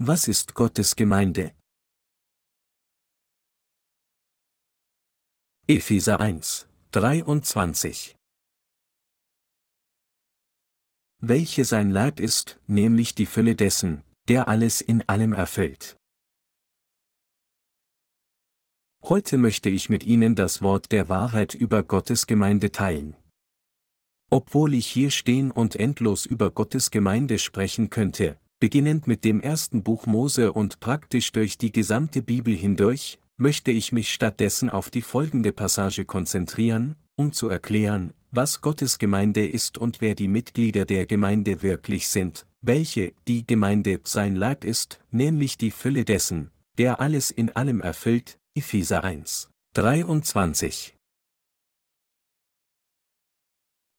Was ist Gottes Gemeinde? Epheser 1, 23 Welche sein Leib ist, nämlich die Fülle dessen, der alles in allem erfüllt. Heute möchte ich mit Ihnen das Wort der Wahrheit über Gottes Gemeinde teilen. Obwohl ich hier stehen und endlos über Gottes Gemeinde sprechen könnte, beginnend mit dem ersten Buch Mose und praktisch durch die gesamte Bibel hindurch, möchte ich mich stattdessen auf die folgende Passage konzentrieren, um zu erklären, was Gottes Gemeinde ist und wer die Mitglieder der Gemeinde wirklich sind, welche die Gemeinde sein Leib ist, nämlich die Fülle dessen, der alles in allem erfüllt, Epheser 1, 23.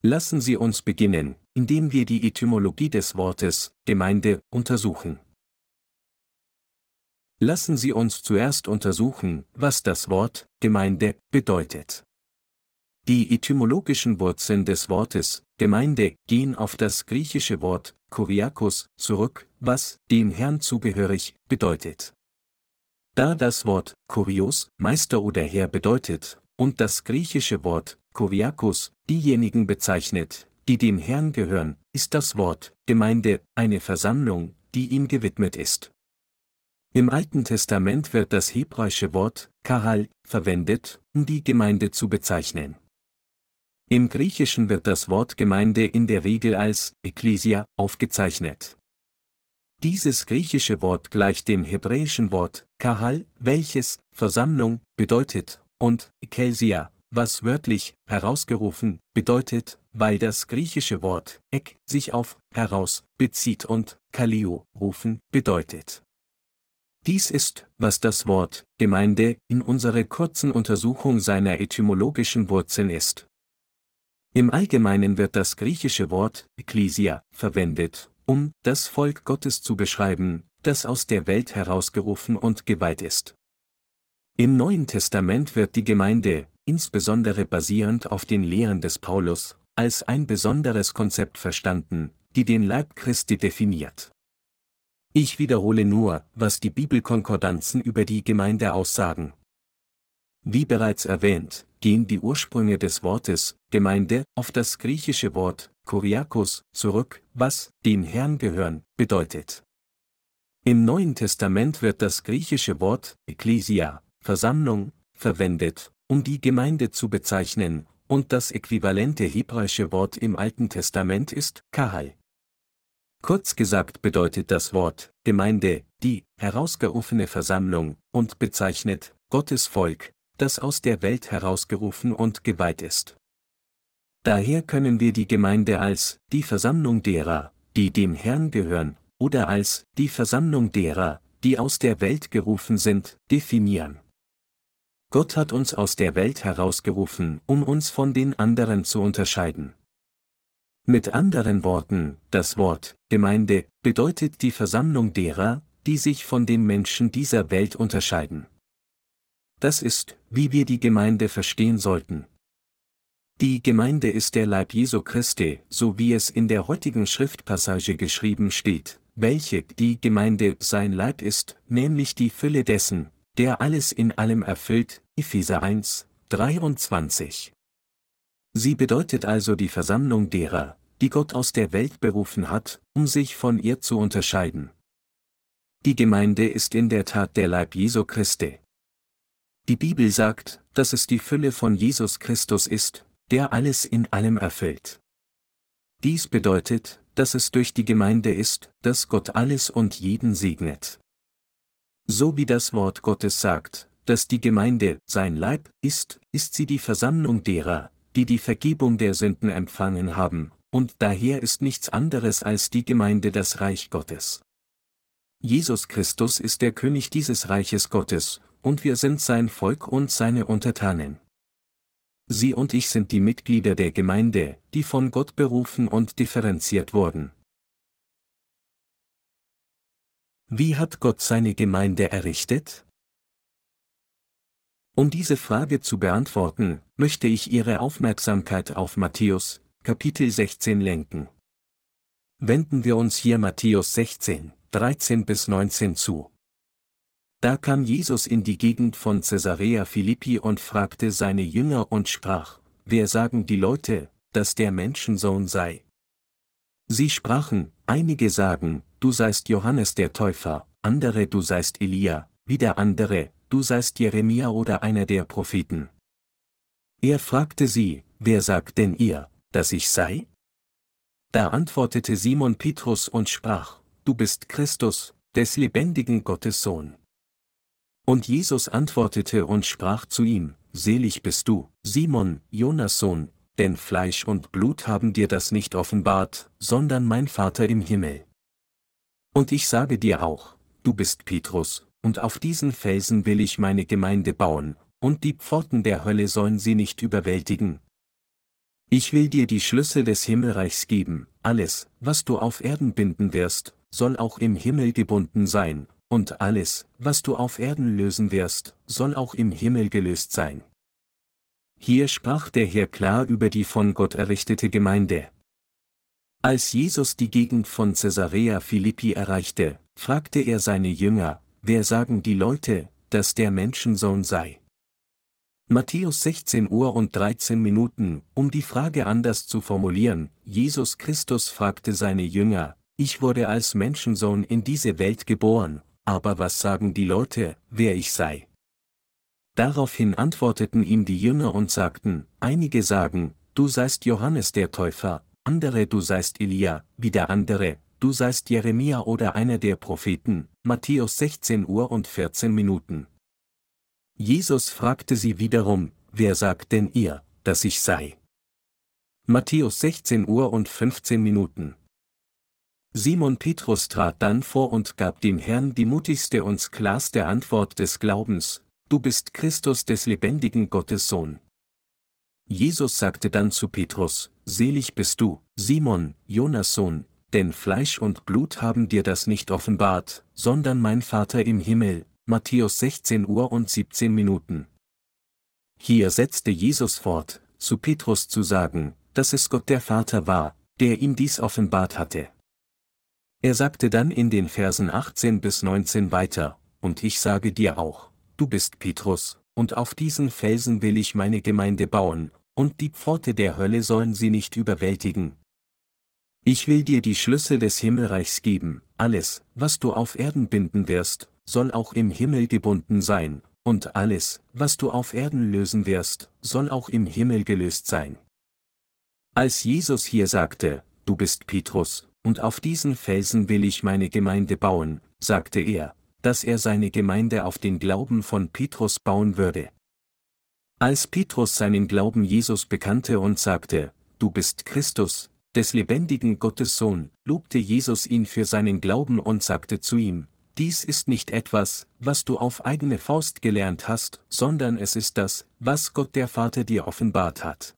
Lassen Sie uns beginnen, indem wir die Etymologie des Wortes Gemeinde untersuchen. Lassen Sie uns zuerst untersuchen, was das Wort Gemeinde bedeutet. Die etymologischen Wurzeln des Wortes Gemeinde gehen auf das griechische Wort Kuriakos zurück, was dem Herrn zugehörig bedeutet. Da das Wort Kurios Meister oder Herr bedeutet und das griechische Wort Kuriakos diejenigen bezeichnet, die dem Herrn gehören, ist das Wort Gemeinde eine Versammlung, die ihm gewidmet ist. Im Alten Testament wird das hebräische Wort Kahal verwendet, um die Gemeinde zu bezeichnen. Im Griechischen wird das Wort Gemeinde in der Regel als Ekklesia aufgezeichnet. Dieses griechische Wort gleicht dem hebräischen Wort Kahal, welches Versammlung bedeutet, und Ekklesia, was wörtlich herausgerufen bedeutet, weil das griechische Wort ek sich auf heraus bezieht und kalio rufen bedeutet. Dies ist, was das Wort Gemeinde in unserer kurzen Untersuchung seiner etymologischen Wurzeln ist. Im Allgemeinen wird das griechische Wort Ekklesia verwendet, um das Volk Gottes zu beschreiben, das aus der Welt herausgerufen und geweiht ist. Im Neuen Testament wird die Gemeinde, insbesondere basierend auf den Lehren des Paulus, als ein besonderes Konzept verstanden, die den Leib Christi definiert. Ich wiederhole nur, was die Bibelkonkordanzen über die Gemeinde aussagen. Wie bereits erwähnt, gehen die Ursprünge des Wortes Gemeinde auf das griechische Wort Kuriakos zurück, was dem Herrn gehören bedeutet. Im Neuen Testament wird das griechische Wort Ekklesia Versammlung verwendet, um die Gemeinde zu bezeichnen, und das äquivalente hebräische Wort im Alten Testament ist Kahal. Kurz gesagt bedeutet das Wort Gemeinde die herausgerufene Versammlung und bezeichnet Gottes Volk, das aus der Welt herausgerufen und geweiht ist. Daher können wir die Gemeinde als die Versammlung derer, die dem Herrn gehören, oder als die Versammlung derer, die aus der Welt gerufen sind, definieren. Gott hat uns aus der Welt herausgerufen, um uns von den anderen zu unterscheiden. Mit anderen Worten, das Wort Gemeinde bedeutet die Versammlung derer, die sich von den Menschen dieser Welt unterscheiden. Das ist, wie wir die Gemeinde verstehen sollten. Die Gemeinde ist der Leib Jesu Christi, so wie es in der heutigen Schriftpassage geschrieben steht, welche die Gemeinde sein Leib ist, nämlich die Fülle dessen, der alles in allem erfüllt, Epheser 1, 23. Sie bedeutet also die Versammlung derer, die Gott aus der Welt berufen hat, um sich von ihr zu unterscheiden. Die Gemeinde ist in der Tat der Leib Jesu Christi. Die Bibel sagt, dass es die Fülle von Jesus Christus ist, der alles in allem erfüllt. Dies bedeutet, dass es durch die Gemeinde ist, dass Gott alles und jeden segnet. So wie das Wort Gottes sagt, dass die Gemeinde sein Leib ist, ist sie die Versammlung derer, die die Vergebung der Sünden empfangen haben, und daher ist nichts anderes als die Gemeinde das Reich Gottes. Jesus Christus ist der König dieses Reiches Gottes, und wir sind sein Volk und seine Untertanen. Sie und ich sind die Mitglieder der Gemeinde, die von Gott berufen und differenziert wurden. Wie hat Gott seine Gemeinde errichtet? Um diese Frage zu beantworten, möchte ich Ihre Aufmerksamkeit auf Matthäus, Kapitel 16 lenken. Wenden wir uns hier Matthäus 16, 13 bis 19 zu. Da kam Jesus in die Gegend von Caesarea Philippi und fragte seine Jünger und sprach, Wer sagen die Leute, dass der Menschensohn sei? Sie sprachen, einige sagen, du seist Johannes der Täufer, andere du seist Elia, wieder andere, du seist Jeremia oder einer der Propheten. Er fragte sie, wer sagt denn ihr, dass ich sei? Da antwortete Simon Petrus und sprach, du bist Christus, des lebendigen Gottes Sohn. Und Jesus antwortete und sprach zu ihm, Selig bist du, Simon, Jonas Sohn, denn Fleisch und Blut haben dir das nicht offenbart, sondern mein Vater im Himmel. Und ich sage dir auch, du bist Petrus, und auf diesen Felsen will ich meine Gemeinde bauen, und die Pforten der Hölle sollen sie nicht überwältigen. Ich will dir die Schlüssel des Himmelreichs geben, alles, was du auf Erden binden wirst, soll auch im Himmel gebunden sein, und alles, was du auf Erden lösen wirst, soll auch im Himmel gelöst sein. Hier sprach der Herr klar über die von Gott errichtete Gemeinde. Als Jesus die Gegend von Caesarea Philippi erreichte, fragte er seine Jünger, wer sagen die Leute, dass der Menschensohn sei? Matthäus 16 Uhr und 13 Minuten, um die Frage anders zu formulieren, Jesus Christus fragte seine Jünger, ich wurde als Menschensohn in diese Welt geboren, aber was sagen die Leute, wer ich sei? Daraufhin antworteten ihm die Jünger und sagten, einige sagen, du seist Johannes der Täufer, andere du seist Elia, wieder andere, du seist Jeremia oder einer der Propheten, Matthäus 16 Uhr und 14 Minuten. Jesus fragte sie wiederum, wer sagt denn ihr, dass ich sei? Matthäus 16 Uhr und 15 Minuten. Simon Petrus trat dann vor und gab dem Herrn die mutigste und klarste Antwort des Glaubens, Du bist Christus des lebendigen Gottes Sohn. Jesus sagte dann zu Petrus, Selig bist du, Simon, Jonas Sohn, denn Fleisch und Blut haben dir das nicht offenbart, sondern mein Vater im Himmel. Matthäus 16 Uhr und 17 Minuten. Hier setzte Jesus fort, zu Petrus zu sagen, dass es Gott der Vater war, der ihm dies offenbart hatte. Er sagte dann in den Versen 18 bis 19 weiter, und ich sage dir auch, du bist Petrus, und auf diesen Felsen will ich meine Gemeinde bauen, und die Pforte der Hölle sollen sie nicht überwältigen. Ich will dir die Schlüssel des Himmelreichs geben, alles, was du auf Erden binden wirst, soll auch im Himmel gebunden sein, und alles, was du auf Erden lösen wirst, soll auch im Himmel gelöst sein. Als Jesus hier sagte, du bist Petrus, und auf diesen Felsen will ich meine Gemeinde bauen, sagte er, dass er seine Gemeinde auf den Glauben von Petrus bauen würde. Als Petrus seinen Glauben Jesus bekannte und sagte, Du bist Christus, des lebendigen Gottes Sohn, lobte Jesus ihn für seinen Glauben und sagte zu ihm, Dies ist nicht etwas, was du auf eigene Faust gelernt hast, sondern es ist das, was Gott der Vater dir offenbart hat.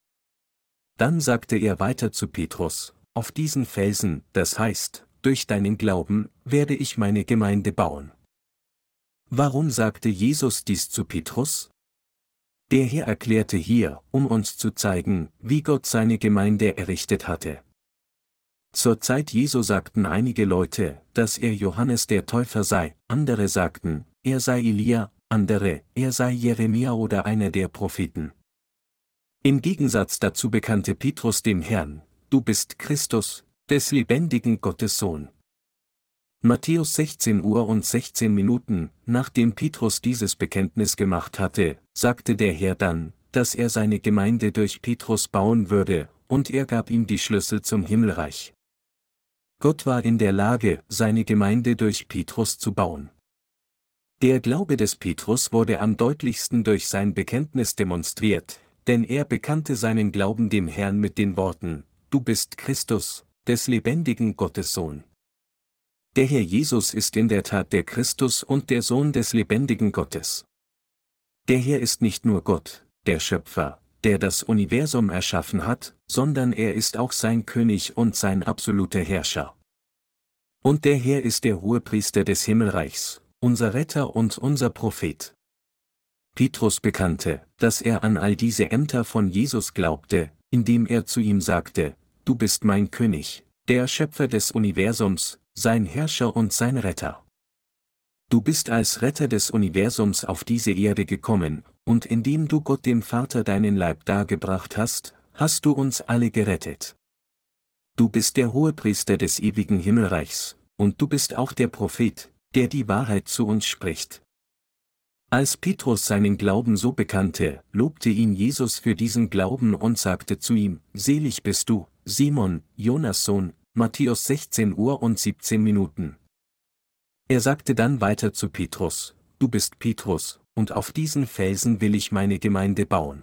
Dann sagte er weiter zu Petrus, auf diesen Felsen, das heißt, durch deinen Glauben, werde ich meine Gemeinde bauen. Warum sagte Jesus dies zu Petrus? Der Herr erklärte hier, um uns zu zeigen, wie Gott seine Gemeinde errichtet hatte. Zur Zeit Jesu sagten einige Leute, dass er Johannes der Täufer sei, andere sagten, er sei Elia, andere, er sei Jeremia oder einer der Propheten. Im Gegensatz dazu bekannte Petrus dem Herrn, du bist Christus, des lebendigen Gottes Sohn. Matthäus 16 Uhr und 16 Minuten, nachdem Petrus dieses Bekenntnis gemacht hatte, sagte der Herr dann, dass er seine Gemeinde durch Petrus bauen würde, und er gab ihm die Schlüssel zum Himmelreich. Gott war in der Lage, seine Gemeinde durch Petrus zu bauen. Der Glaube des Petrus wurde am deutlichsten durch sein Bekenntnis demonstriert, denn er bekannte seinen Glauben dem Herrn mit den Worten, Du bist Christus, des lebendigen Gottes Sohn. Der Herr Jesus ist in der Tat der Christus und der Sohn des lebendigen Gottes. Der Herr ist nicht nur Gott, der Schöpfer, der das Universum erschaffen hat, sondern er ist auch sein König und sein absoluter Herrscher. Und der Herr ist der Hohepriester des Himmelreichs, unser Retter und unser Prophet. Petrus bekannte, dass er an all diese Ämter von Jesus glaubte, indem er zu ihm sagte, Du bist mein König, der Schöpfer des Universums, sein Herrscher und sein Retter. Du bist als Retter des Universums auf diese Erde gekommen, und indem du Gott dem Vater deinen Leib dargebracht hast, hast du uns alle gerettet. Du bist der Hohepriester des ewigen Himmelreichs, und du bist auch der Prophet, der die Wahrheit zu uns spricht. Als Petrus seinen Glauben so bekannte, lobte ihn Jesus für diesen Glauben und sagte zu ihm, Selig bist du, Simon, Jonas Sohn, Matthäus 16 Uhr und 17 Minuten. Er sagte dann weiter zu Petrus, Du bist Petrus, und auf diesen Felsen will ich meine Gemeinde bauen.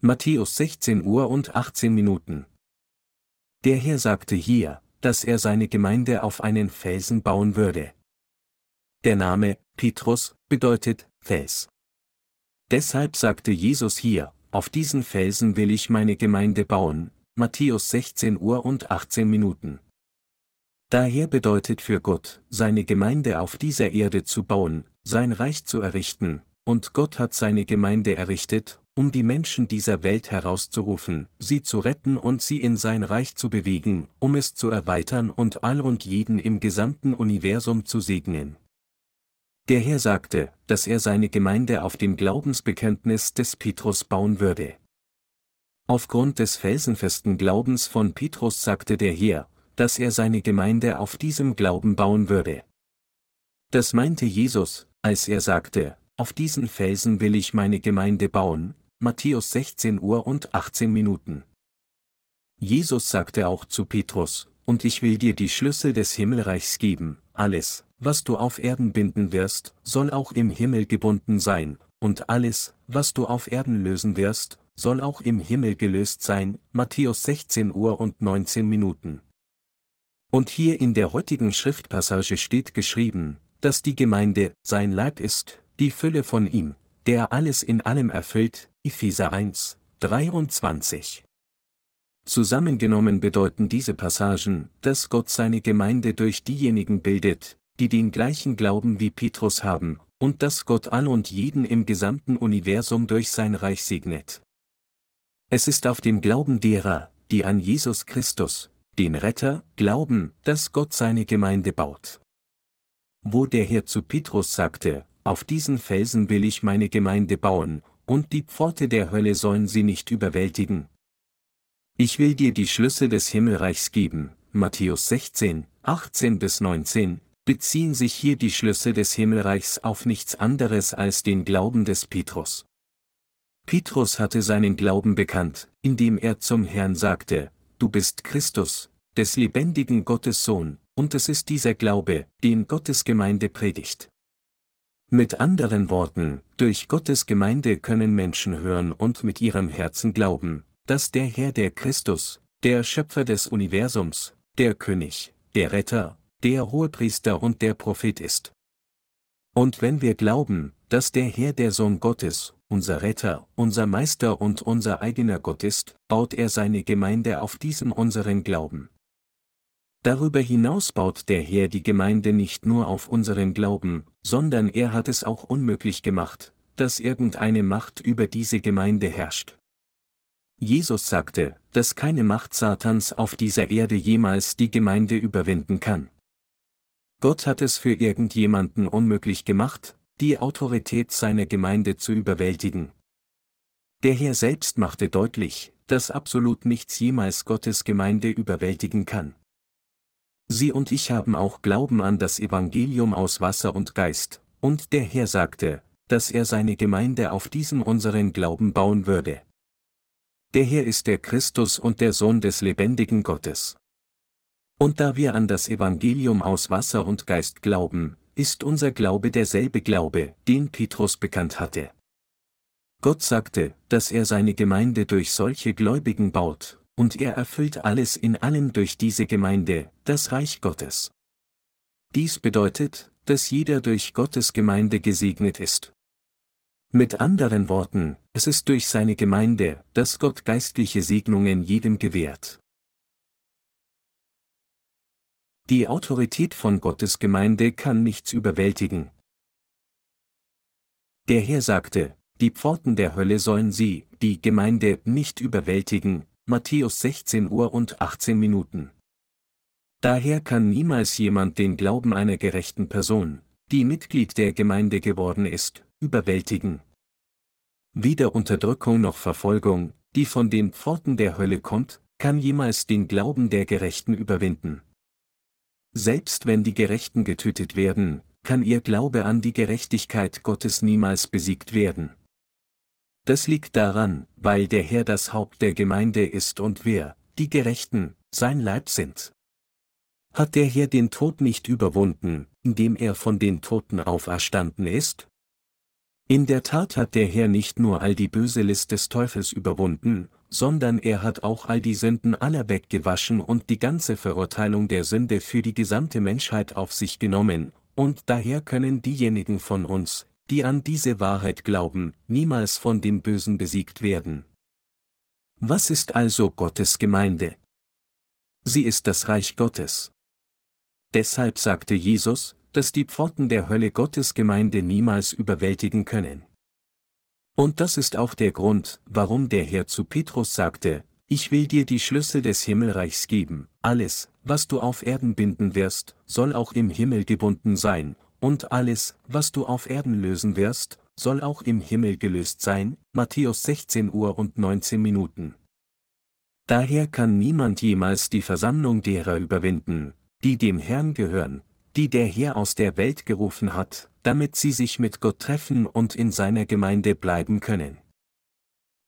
Matthäus 16 Uhr und 18 Minuten. Der Herr sagte hier, dass er seine Gemeinde auf einen Felsen bauen würde. Der Name, Petrus, bedeutet Fels. Deshalb sagte Jesus hier, auf diesen Felsen will ich meine Gemeinde bauen, Matthäus 16 Uhr und 18 Minuten. Daher bedeutet für Gott, seine Gemeinde auf dieser Erde zu bauen, sein Reich zu errichten, und Gott hat seine Gemeinde errichtet, um die Menschen dieser Welt herauszurufen, sie zu retten und sie in sein Reich zu bewegen, um es zu erweitern und all und jeden im gesamten Universum zu segnen. Der Herr sagte, dass er seine Gemeinde auf dem Glaubensbekenntnis des Petrus bauen würde. Aufgrund des felsenfesten Glaubens von Petrus sagte der Herr, dass er seine Gemeinde auf diesem Glauben bauen würde. Das meinte Jesus, als er sagte, auf diesen Felsen will ich meine Gemeinde bauen, Matthäus 16 Uhr und 18 Minuten. Jesus sagte auch zu Petrus, und ich will dir die Schlüssel des Himmelreichs geben, alles, was du auf Erden binden wirst, soll auch im Himmel gebunden sein, und alles, was du auf Erden lösen wirst, soll auch im Himmel gelöst sein, Matthäus 16 Uhr und 19 Minuten. Und hier in der heutigen Schriftpassage steht geschrieben, dass die Gemeinde sein Leib ist, die Fülle von ihm, der alles in allem erfüllt, Epheser 1, 23. Zusammengenommen bedeuten diese Passagen, dass Gott seine Gemeinde durch diejenigen bildet, die den gleichen Glauben wie Petrus haben, und dass Gott all und jeden im gesamten Universum durch sein Reich segnet. Es ist auf dem Glauben derer, die an Jesus Christus, den Retter, glauben, dass Gott seine Gemeinde baut. Wo der Herr zu Petrus sagte, auf diesen Felsen will ich meine Gemeinde bauen, und die Pforte der Hölle sollen sie nicht überwältigen. Ich will dir die Schlüssel des Himmelreichs geben, Matthäus 16, 18 bis 19, beziehen sich hier die Schlüssel des Himmelreichs auf nichts anderes als den Glauben des Petrus. Petrus hatte seinen Glauben bekannt, indem er zum Herrn sagte, du bist Christus, des lebendigen Gottes Sohn, und es ist dieser Glaube, den Gottes Gemeinde predigt. Mit anderen Worten, durch Gottes Gemeinde können Menschen hören und mit ihrem Herzen glauben, dass der Herr der Christus, der Schöpfer des Universums, der König, der Retter, der Hohepriester und der Prophet ist. Und wenn wir glauben, dass der Herr der Sohn Gottes, unser Retter, unser Meister und unser eigener Gott ist, baut er seine Gemeinde auf diesem unseren Glauben. Darüber hinaus baut der Herr die Gemeinde nicht nur auf unseren Glauben, sondern er hat es auch unmöglich gemacht, dass irgendeine Macht über diese Gemeinde herrscht. Jesus sagte, dass keine Macht Satans auf dieser Erde jemals die Gemeinde überwinden kann. Gott hat es für irgendjemanden unmöglich gemacht, die Autorität seiner Gemeinde zu überwältigen. Der Herr selbst machte deutlich, dass absolut nichts jemals Gottes Gemeinde überwältigen kann. Sie und ich haben auch Glauben an das Evangelium aus Wasser und Geist, und der Herr sagte, dass er seine Gemeinde auf diesem unseren Glauben bauen würde. Der Herr ist der Christus und der Sohn des lebendigen Gottes. Und da wir an das Evangelium aus Wasser und Geist glauben, ist unser Glaube derselbe Glaube, den Petrus bekannt hatte. Gott sagte, dass er seine Gemeinde durch solche Gläubigen baut, und er erfüllt alles in allem durch diese Gemeinde, das Reich Gottes. Dies bedeutet, dass jeder durch Gottes Gemeinde gesegnet ist. Mit anderen Worten, es ist durch seine Gemeinde, dass Gott geistliche Segnungen jedem gewährt. Die Autorität von Gottes Gemeinde kann nichts überwältigen. Der Herr sagte, die Pforten der Hölle sollen sie, die Gemeinde, nicht überwältigen, Matthäus 16 Uhr und 18 Minuten. Daher kann niemals jemand den Glauben einer gerechten Person, die Mitglied der Gemeinde geworden ist, überwältigen. Weder Unterdrückung noch Verfolgung, die von den Pforten der Hölle kommt, kann jemals den Glauben der Gerechten überwinden. Selbst wenn die Gerechten getötet werden, kann ihr Glaube an die Gerechtigkeit Gottes niemals besiegt werden. Das liegt daran, weil der Herr das Haupt der Gemeinde ist und wir, die Gerechten, sein Leib sind. Hat der Herr den Tod nicht überwunden, indem er von den Toten auferstanden ist? In der Tat hat der Herr nicht nur all die böse List des Teufels überwunden, sondern er hat auch all die Sünden aller weggewaschen und die ganze Verurteilung der Sünde für die gesamte Menschheit auf sich genommen, und daher können diejenigen von uns, die an diese Wahrheit glauben, niemals von dem Bösen besiegt werden. Was ist also Gottes Gemeinde? Sie ist das Reich Gottes. Deshalb sagte Jesus, dass die Pforten der Hölle Gottes Gemeinde niemals überwältigen können. Und das ist auch der Grund, warum der Herr zu Petrus sagte, ich will dir die Schlüssel des Himmelreichs geben, alles, was du auf Erden binden wirst, soll auch im Himmel gebunden sein, und alles, was du auf Erden lösen wirst, soll auch im Himmel gelöst sein, Matthäus 16 Uhr und 19 Minuten. Daher kann niemand jemals die Versammlung derer überwinden, die dem Herrn gehören, die der Herr aus der Welt gerufen hat, damit sie sich mit Gott treffen und in seiner Gemeinde bleiben können.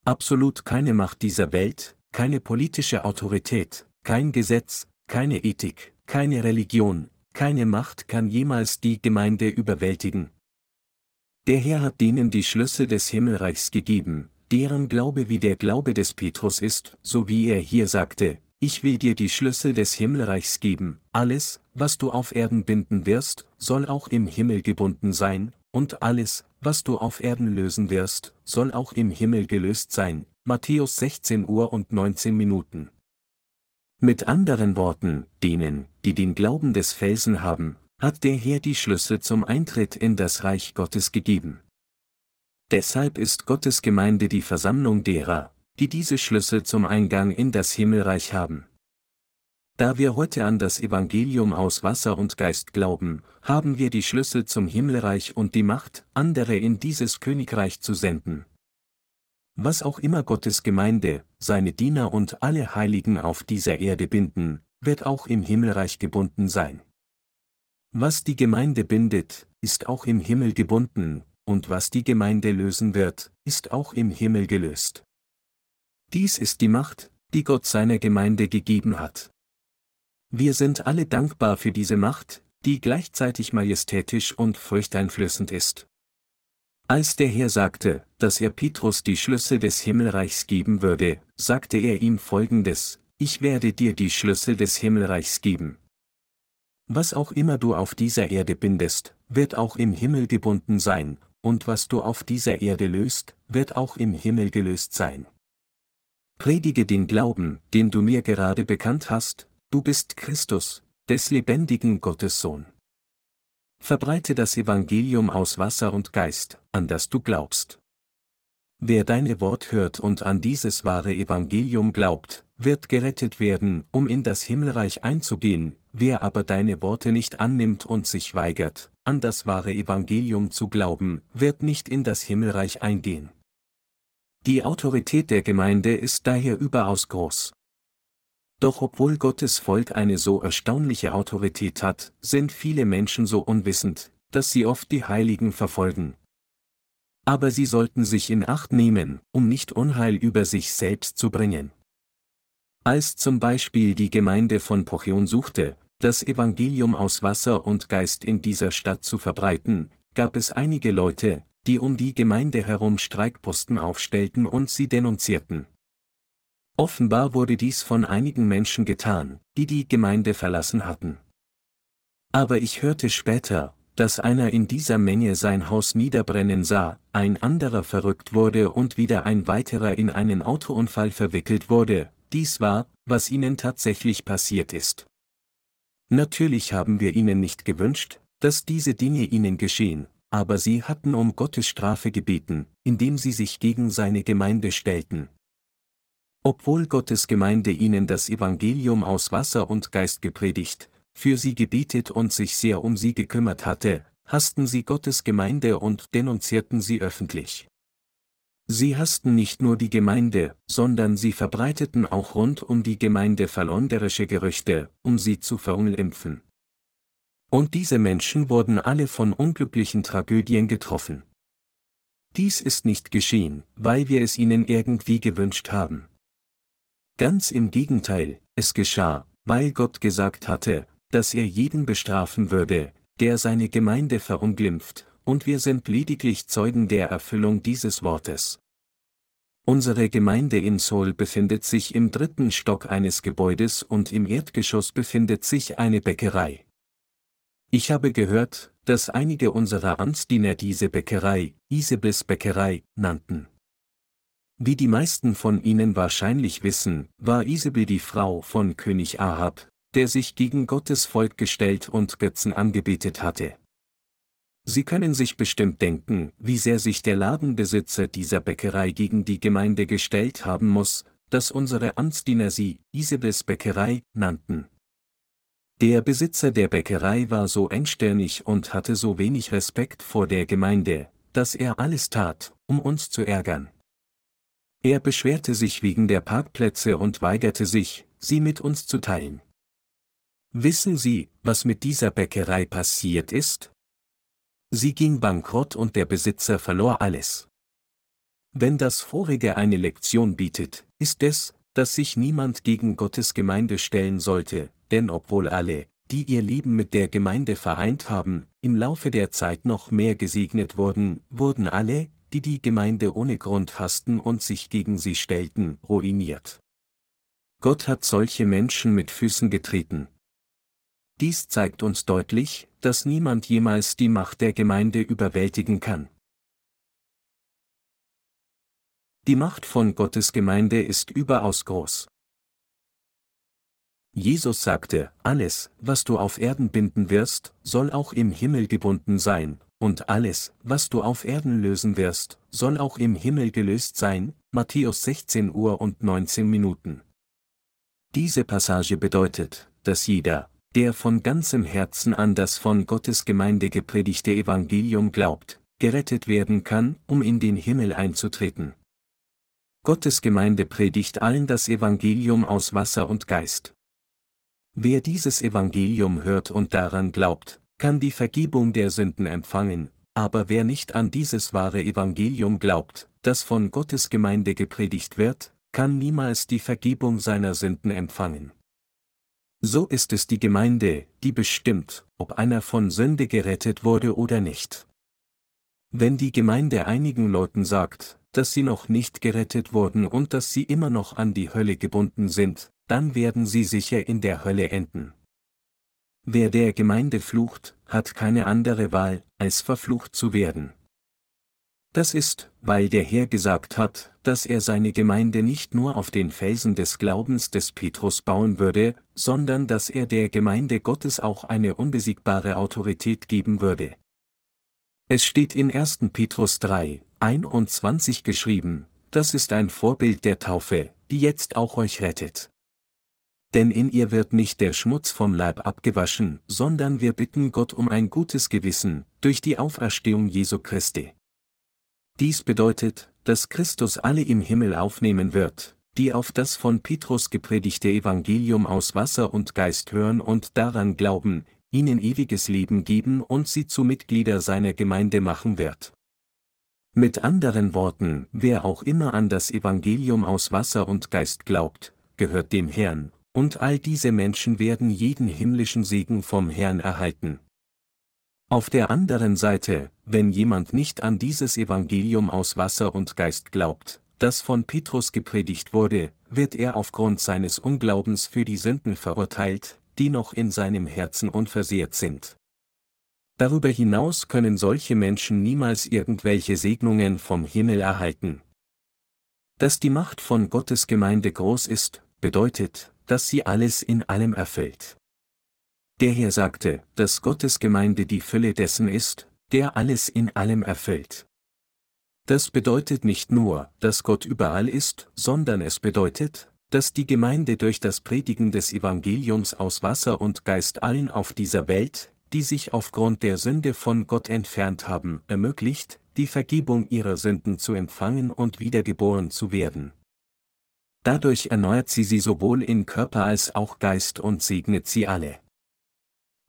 Absolut keine Macht dieser Welt, keine politische Autorität, kein Gesetz, keine Ethik, keine Religion, keine Macht kann jemals die Gemeinde überwältigen. Der Herr hat denen die Schlüssel des Himmelreichs gegeben, deren Glaube wie der Glaube des Petrus ist, so wie er hier sagte, ich will dir die Schlüssel des Himmelreichs geben, alles, was du auf Erden binden wirst, soll auch im Himmel gebunden sein, und alles, was du auf Erden lösen wirst, soll auch im Himmel gelöst sein. Matthäus 16 Uhr und 19 Minuten. Mit anderen Worten, denen, die den Glauben des Felsen haben, hat der Herr die Schlüssel zum Eintritt in das Reich Gottes gegeben. Deshalb ist Gottes Gemeinde die Versammlung derer, die diese Schlüssel zum Eingang in das Himmelreich haben. Da wir heute an das Evangelium aus Wasser und Geist glauben, haben wir die Schlüssel zum Himmelreich und die Macht, andere in dieses Königreich zu senden. Was auch immer Gottes Gemeinde, seine Diener und alle Heiligen auf dieser Erde binden, wird auch im Himmelreich gebunden sein. Was die Gemeinde bindet, ist auch im Himmel gebunden, und was die Gemeinde lösen wird, ist auch im Himmel gelöst. Dies ist die Macht, die Gott seiner Gemeinde gegeben hat. Wir sind alle dankbar für diese Macht, die gleichzeitig majestätisch und furchteinflößend ist. Als der Herr sagte, dass er Petrus die Schlüssel des Himmelreichs geben würde, sagte er ihm folgendes, ich werde dir die Schlüssel des Himmelreichs geben. Was auch immer du auf dieser Erde bindest, wird auch im Himmel gebunden sein, und was du auf dieser Erde löst, wird auch im Himmel gelöst sein. Predige den Glauben, den du mir gerade bekannt hast, du bist Christus, des lebendigen Gottes Sohn. Verbreite das Evangelium aus Wasser und Geist, an das du glaubst. Wer deine Wort hört und an dieses wahre Evangelium glaubt, wird gerettet werden, um in das Himmelreich einzugehen, wer aber deine Worte nicht annimmt und sich weigert, an das wahre Evangelium zu glauben, wird nicht in das Himmelreich eingehen. Die Autorität der Gemeinde ist daher überaus groß. Doch obwohl Gottes Volk eine so erstaunliche Autorität hat, sind viele Menschen so unwissend, dass sie oft die Heiligen verfolgen. Aber sie sollten sich in Acht nehmen, um nicht Unheil über sich selbst zu bringen. Als zum Beispiel die Gemeinde von Pocheon suchte, das Evangelium aus Wasser und Geist in dieser Stadt zu verbreiten, gab es einige Leute, die um die Gemeinde herum Streikposten aufstellten und sie denunzierten. Offenbar wurde dies von einigen Menschen getan, die die Gemeinde verlassen hatten. Aber ich hörte später, dass einer in dieser Menge sein Haus niederbrennen sah, ein anderer verrückt wurde und wieder ein weiterer in einen Autounfall verwickelt wurde, dies war, was ihnen tatsächlich passiert ist. Natürlich haben wir ihnen nicht gewünscht, dass diese Dinge ihnen geschehen, aber sie hatten um Gottes Strafe gebeten, indem sie sich gegen seine Gemeinde stellten, Obwohl Gottes Gemeinde ihnen das Evangelium aus Wasser und Geist gepredigt, für sie gebetet und sich sehr um sie gekümmert hatte, hassten sie Gottes Gemeinde und denunzierten sie öffentlich. Sie hassten nicht nur die Gemeinde, sondern sie verbreiteten auch rund um die Gemeinde verleumderische Gerüchte, um sie zu verunglimpfen. Und diese Menschen wurden alle von unglücklichen Tragödien getroffen. Dies ist nicht geschehen, weil wir es ihnen irgendwie gewünscht haben. Ganz im Gegenteil, es geschah, weil Gott gesagt hatte, dass er jeden bestrafen würde, der seine Gemeinde verunglimpft, und wir sind lediglich Zeugen der Erfüllung dieses Wortes. Unsere Gemeinde in Seoul befindet sich im dritten Stock eines Gebäudes und im Erdgeschoss befindet sich eine Bäckerei. Ich habe gehört, dass einige unserer Amtsdiener diese Bäckerei, Isabels Bäckerei, nannten. Wie die meisten von Ihnen wahrscheinlich wissen, war Isabel die Frau von König Ahab, der sich gegen Gottes Volk gestellt und Götzen angebetet hatte. Sie können sich bestimmt denken, wie sehr sich der Ladenbesitzer dieser Bäckerei gegen die Gemeinde gestellt haben muss, dass unsere Amtsdiener sie Isabels Bäckerei nannten. Der Besitzer der Bäckerei war so engstirnig und hatte so wenig Respekt vor der Gemeinde, dass er alles tat, um uns zu ärgern. Er beschwerte sich wegen der Parkplätze und weigerte sich, sie mit uns zu teilen. Wissen Sie, was mit dieser Bäckerei passiert ist? Sie ging bankrott und der Besitzer verlor alles. Wenn das vorige eine Lektion bietet, ist es, dass sich niemand gegen Gottes Gemeinde stellen sollte, denn obwohl alle, die ihr Leben mit der Gemeinde vereint haben, im Laufe der Zeit noch mehr gesegnet wurden, wurden alle, die die Gemeinde ohne Grund hassten und sich gegen sie stellten, ruiniert. Gott hat solche Menschen mit Füßen getreten, dies zeigt uns deutlich, dass niemand jemals die Macht der Gemeinde überwältigen kann. Die Macht von Gottes Gemeinde ist überaus groß. Jesus sagte, alles, was du auf Erden binden wirst, soll auch im Himmel gebunden sein, und alles, was du auf Erden lösen wirst, soll auch im Himmel gelöst sein, Matthäus 16 Uhr und 19 Minuten. Diese Passage bedeutet, dass jeder, der von ganzem Herzen an das von Gottes Gemeinde gepredigte Evangelium glaubt, gerettet werden kann, um in den Himmel einzutreten. Gottes Gemeinde predigt allen das Evangelium aus Wasser und Geist. Wer dieses Evangelium hört und daran glaubt, kann die Vergebung der Sünden empfangen, aber wer nicht an dieses wahre Evangelium glaubt, das von Gottes Gemeinde gepredigt wird, kann niemals die Vergebung seiner Sünden empfangen. So ist es die Gemeinde, die bestimmt, ob einer von Sünde gerettet wurde oder nicht. Wenn die Gemeinde einigen Leuten sagt, dass sie noch nicht gerettet wurden und dass sie immer noch an die Hölle gebunden sind, dann werden sie sicher in der Hölle enden. Wer der Gemeinde flucht, hat keine andere Wahl, als verflucht zu werden. Das ist, weil der Herr gesagt hat, dass er seine Gemeinde nicht nur auf den Felsen des Glaubens des Petrus bauen würde, sondern dass er der Gemeinde Gottes auch eine unbesiegbare Autorität geben würde. Es steht in 1. Petrus 3, 21 geschrieben, das ist ein Vorbild der Taufe, die jetzt auch euch rettet. Denn in ihr wird nicht der Schmutz vom Leib abgewaschen, sondern wir bitten Gott um ein gutes Gewissen, durch die Auferstehung Jesu Christi. Dies bedeutet, dass Christus alle im Himmel aufnehmen wird, die auf das von Petrus gepredigte Evangelium aus Wasser und Geist hören und daran glauben, ihnen ewiges Leben geben und sie zu Mitglieder seiner Gemeinde machen wird. Mit anderen Worten, wer auch immer an das Evangelium aus Wasser und Geist glaubt, gehört dem Herrn, und all diese Menschen werden jeden himmlischen Segen vom Herrn erhalten. Auf der anderen Seite, wenn jemand nicht an dieses Evangelium aus Wasser und Geist glaubt, das von Petrus gepredigt wurde, wird er aufgrund seines Unglaubens für die Sünden verurteilt, die noch in seinem Herzen unversehrt sind. Darüber hinaus können solche Menschen niemals irgendwelche Segnungen vom Himmel erhalten. Dass die Macht von Gottes Gemeinde groß ist, bedeutet, dass sie alles in allem erfüllt. Der Herr sagte, dass Gottes Gemeinde die Fülle dessen ist, der alles in allem erfüllt. Das bedeutet nicht nur, dass Gott überall ist, sondern es bedeutet, dass die Gemeinde durch das Predigen des Evangeliums aus Wasser und Geist allen auf dieser Welt, die sich aufgrund der Sünde von Gott entfernt haben, ermöglicht, die Vergebung ihrer Sünden zu empfangen und wiedergeboren zu werden. Dadurch erneuert sie sie sowohl in Körper als auch Geist und segnet sie alle.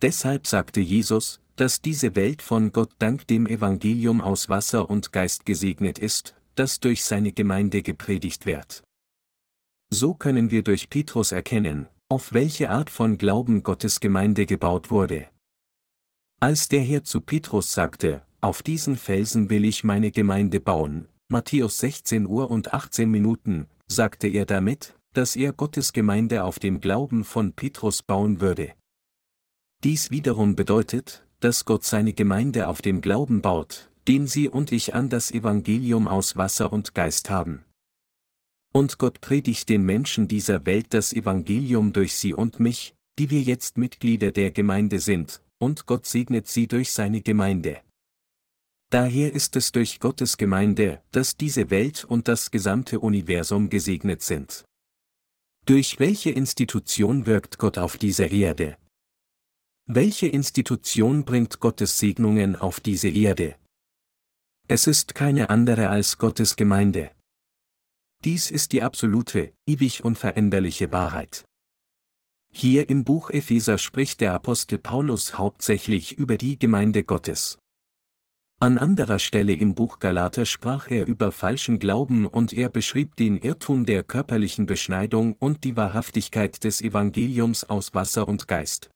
Deshalb sagte Jesus, dass diese Welt von Gott dank dem Evangelium aus Wasser und Geist gesegnet ist, das durch seine Gemeinde gepredigt wird. So können wir durch Petrus erkennen, auf welche Art von Glauben Gottes Gemeinde gebaut wurde. Als der Herr zu Petrus sagte, auf diesen Felsen will ich meine Gemeinde bauen, Matthäus 16 Uhr und 18 Minuten, sagte er damit, dass er Gottes Gemeinde auf dem Glauben von Petrus bauen würde. Dies wiederum bedeutet, dass Gott seine Gemeinde auf dem Glauben baut, den Sie und ich an das Evangelium aus Wasser und Geist haben. Und Gott predigt den Menschen dieser Welt das Evangelium durch sie und mich, die wir jetzt Mitglieder der Gemeinde sind, und Gott segnet sie durch seine Gemeinde. Daher ist es durch Gottes Gemeinde, dass diese Welt und das gesamte Universum gesegnet sind. Durch welche Institution wirkt Gott auf dieser Erde? Welche Institution bringt Gottes Segnungen auf diese Erde? Es ist keine andere als Gottes Gemeinde. Dies ist die absolute, ewig unveränderliche Wahrheit. Hier im Buch Epheser spricht der Apostel Paulus hauptsächlich über die Gemeinde Gottes. An anderer Stelle im Buch Galater sprach er über falschen Glauben und er beschrieb den Irrtum der körperlichen Beschneidung und die Wahrhaftigkeit des Evangeliums aus Wasser und Geist.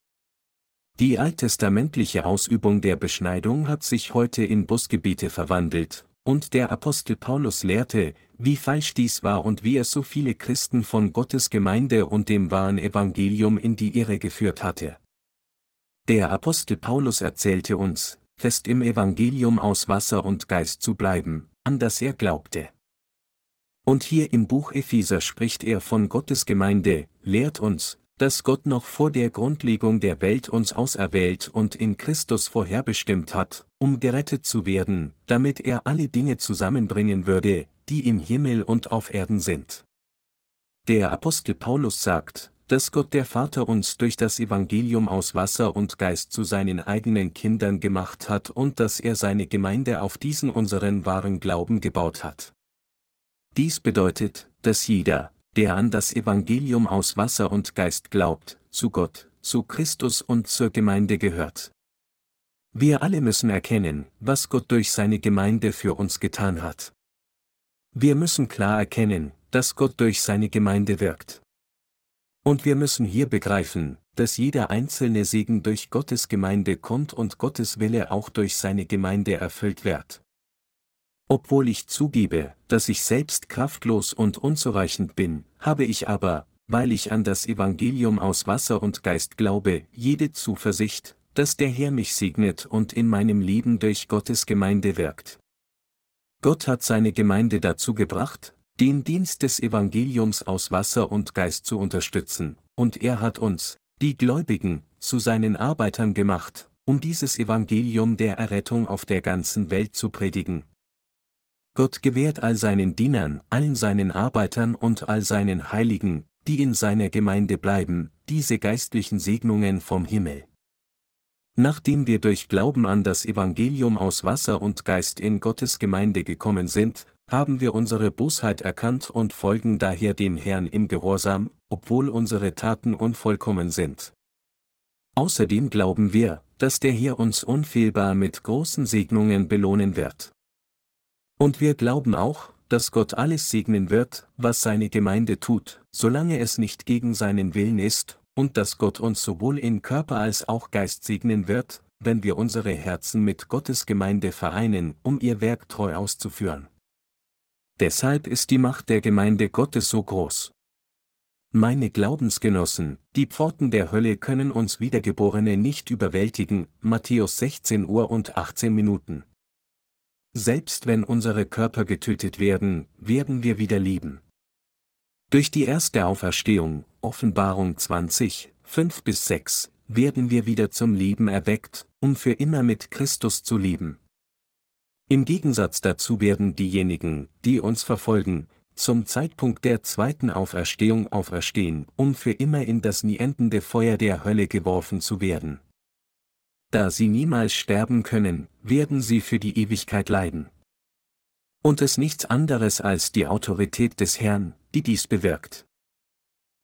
Die alttestamentliche Ausübung der Beschneidung hat sich heute in Busgebiete verwandelt, und der Apostel Paulus lehrte, wie falsch dies war und wie es so viele Christen von Gottes Gemeinde und dem wahren Evangelium in die Irre geführt hatte. Der Apostel Paulus erzählte uns, fest im Evangelium aus Wasser und Geist zu bleiben, an das er glaubte. Und hier im Buch Epheser spricht er von Gottes Gemeinde, lehrt uns, dass Gott noch vor der Grundlegung der Welt uns auserwählt und in Christus vorherbestimmt hat, um gerettet zu werden, damit er alle Dinge zusammenbringen würde, die im Himmel und auf Erden sind. Der Apostel Paulus sagt, dass Gott der Vater uns durch das Evangelium aus Wasser und Geist zu seinen eigenen Kindern gemacht hat und dass er seine Gemeinde auf diesen unseren wahren Glauben gebaut hat. Dies bedeutet, dass jeder, der an das Evangelium aus Wasser und Geist glaubt, zu Gott, zu Christus und zur Gemeinde gehört. Wir alle müssen erkennen, was Gott durch seine Gemeinde für uns getan hat. Wir müssen klar erkennen, dass Gott durch seine Gemeinde wirkt. Und wir müssen hier begreifen, dass jeder einzelne Segen durch Gottes Gemeinde kommt und Gottes Wille auch durch seine Gemeinde erfüllt wird. Obwohl ich zugebe, dass ich selbst kraftlos und unzureichend bin, habe ich aber, weil ich an das Evangelium aus Wasser und Geist glaube, jede Zuversicht, dass der Herr mich segnet und in meinem Leben durch Gottes Gemeinde wirkt. Gott hat seine Gemeinde dazu gebracht, den Dienst des Evangeliums aus Wasser und Geist zu unterstützen, und er hat uns, die Gläubigen, zu seinen Arbeitern gemacht, um dieses Evangelium der Errettung auf der ganzen Welt zu predigen. Gott gewährt all seinen Dienern, allen seinen Arbeitern und all seinen Heiligen, die in seiner Gemeinde bleiben, diese geistlichen Segnungen vom Himmel. Nachdem wir durch Glauben an das Evangelium aus Wasser und Geist in Gottes Gemeinde gekommen sind, haben wir unsere Bosheit erkannt und folgen daher dem Herrn im Gehorsam, obwohl unsere Taten unvollkommen sind. Außerdem glauben wir, dass der Herr uns unfehlbar mit großen Segnungen belohnen wird. Und wir glauben auch, dass Gott alles segnen wird, was seine Gemeinde tut, solange es nicht gegen seinen Willen ist, und dass Gott uns sowohl in Körper als auch Geist segnen wird, wenn wir unsere Herzen mit Gottes Gemeinde vereinen, um ihr Werk treu auszuführen. Deshalb ist die Macht der Gemeinde Gottes so groß. Meine Glaubensgenossen, die Pforten der Hölle können uns Wiedergeborene nicht überwältigen, Matthäus 16 Uhr und 18 Minuten. Selbst wenn unsere Körper getötet werden, werden wir wieder leben. Durch die erste Auferstehung, Offenbarung 20, 5 bis 6, werden wir wieder zum Leben erweckt, um für immer mit Christus zu leben. Im Gegensatz dazu werden diejenigen, die uns verfolgen, zum Zeitpunkt der zweiten Auferstehung auferstehen, um für immer in das nie endende Feuer der Hölle geworfen zu werden. Da sie niemals sterben können, werden sie für die Ewigkeit leiden. Und es nichts anderes als die Autorität des Herrn, die dies bewirkt.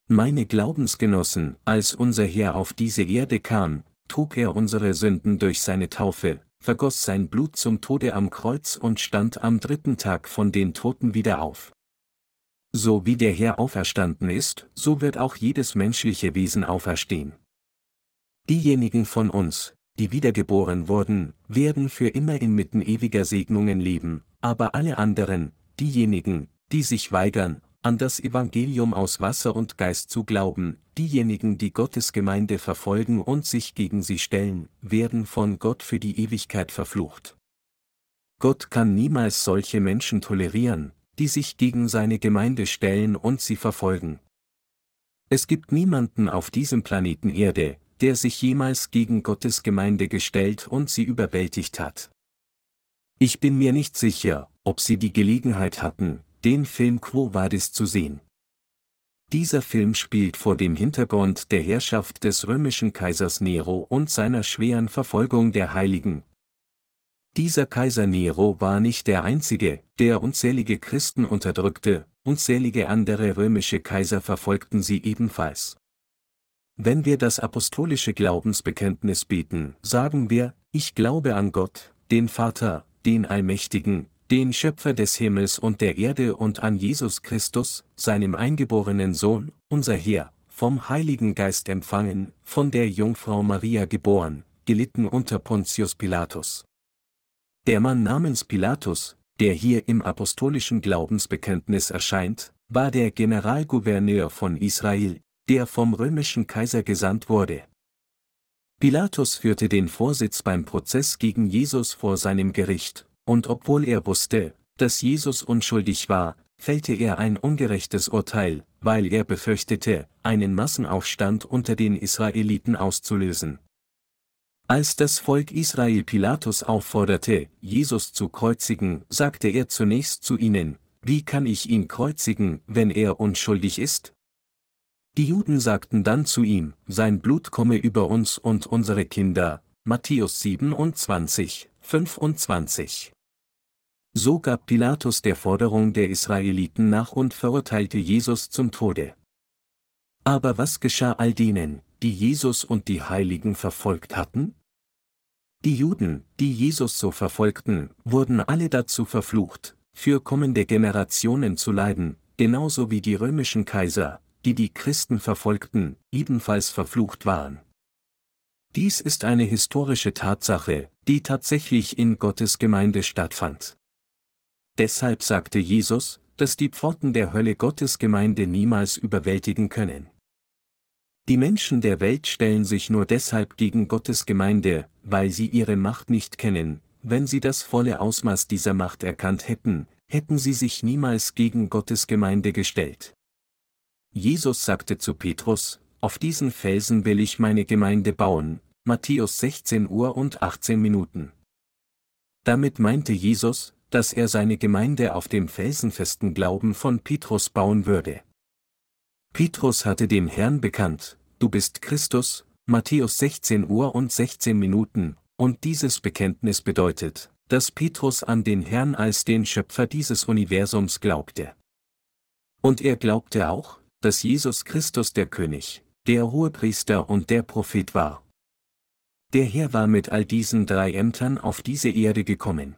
Meine Glaubensgenossen, als unser Herr auf diese Erde kam, trug er unsere Sünden durch seine Taufe, vergoss sein Blut zum Tode am Kreuz und stand am dritten Tag von den Toten wieder auf. So wie der Herr auferstanden ist, so wird auch jedes menschliche Wesen auferstehen. Diejenigen von uns, die wiedergeboren wurden, werden für immer inmitten ewiger Segnungen leben, aber alle anderen, diejenigen, die sich weigern, an das Evangelium aus Wasser und Geist zu glauben, diejenigen, die Gottes Gemeinde verfolgen und sich gegen sie stellen, werden von Gott für die Ewigkeit verflucht. Gott kann niemals solche Menschen tolerieren, die sich gegen seine Gemeinde stellen und sie verfolgen. Es gibt niemanden auf diesem Planeten Erde, der sich jemals gegen Gottes Gemeinde gestellt und sie überwältigt hat. Ich bin mir nicht sicher, ob Sie die Gelegenheit hatten, den Film Quo Vadis zu sehen. Dieser Film spielt vor dem Hintergrund der Herrschaft des römischen Kaisers Nero und seiner schweren Verfolgung der Heiligen. Dieser Kaiser Nero war nicht der einzige, der unzählige Christen unterdrückte, unzählige andere römische Kaiser verfolgten sie ebenfalls. Wenn wir das apostolische Glaubensbekenntnis beten, sagen wir, ich glaube an Gott, den Vater, den Allmächtigen, den Schöpfer des Himmels und der Erde und an Jesus Christus, seinem eingeborenen Sohn, unser Herr, vom Heiligen Geist empfangen, von der Jungfrau Maria geboren, gelitten unter Pontius Pilatus. Der Mann namens Pilatus, der hier im apostolischen Glaubensbekenntnis erscheint, war der Generalgouverneur von Israel, der vom römischen Kaiser gesandt wurde. Pilatus führte den Vorsitz beim Prozess gegen Jesus vor seinem Gericht, und obwohl er wusste, dass Jesus unschuldig war, fällte er ein ungerechtes Urteil, weil er befürchtete, einen Massenaufstand unter den Israeliten auszulösen. Als das Volk Israel Pilatus aufforderte, Jesus zu kreuzigen, sagte er zunächst zu ihnen, wie kann ich ihn kreuzigen, wenn er unschuldig ist? Die Juden sagten dann zu ihm, sein Blut komme über uns und unsere Kinder. Matthäus 27, 25. So gab Pilatus der Forderung der Israeliten nach und verurteilte Jesus zum Tode. Aber was geschah all denen, die Jesus und die Heiligen verfolgt hatten? Die Juden, die Jesus so verfolgten, wurden alle dazu verflucht, für kommende Generationen zu leiden, genauso wie die römischen Kaiser, die die Christen verfolgten, ebenfalls verflucht waren. Dies ist eine historische Tatsache, die tatsächlich in Gottes Gemeinde stattfand. Deshalb sagte Jesus, dass die Pforten der Hölle Gottes Gemeinde niemals überwältigen können. Die Menschen der Welt stellen sich nur deshalb gegen Gottes Gemeinde, weil sie ihre Macht nicht kennen, wenn sie das volle Ausmaß dieser Macht erkannt hätten, hätten sie sich niemals gegen Gottes Gemeinde gestellt. Jesus sagte zu Petrus, auf diesen Felsen will ich meine Gemeinde bauen, Matthäus 16 Uhr und 18 Minuten. Damit meinte Jesus, dass er seine Gemeinde auf dem felsenfesten Glauben von Petrus bauen würde. Petrus hatte dem Herrn bekannt, du bist Christus, Matthäus 16 Uhr und 16 Minuten, und dieses Bekenntnis bedeutet, dass Petrus an den Herrn als den Schöpfer dieses Universums glaubte. Und er glaubte auch, dass Jesus Christus der König, der Hohepriester und der Prophet war. Der Herr war mit all diesen drei Ämtern auf diese Erde gekommen.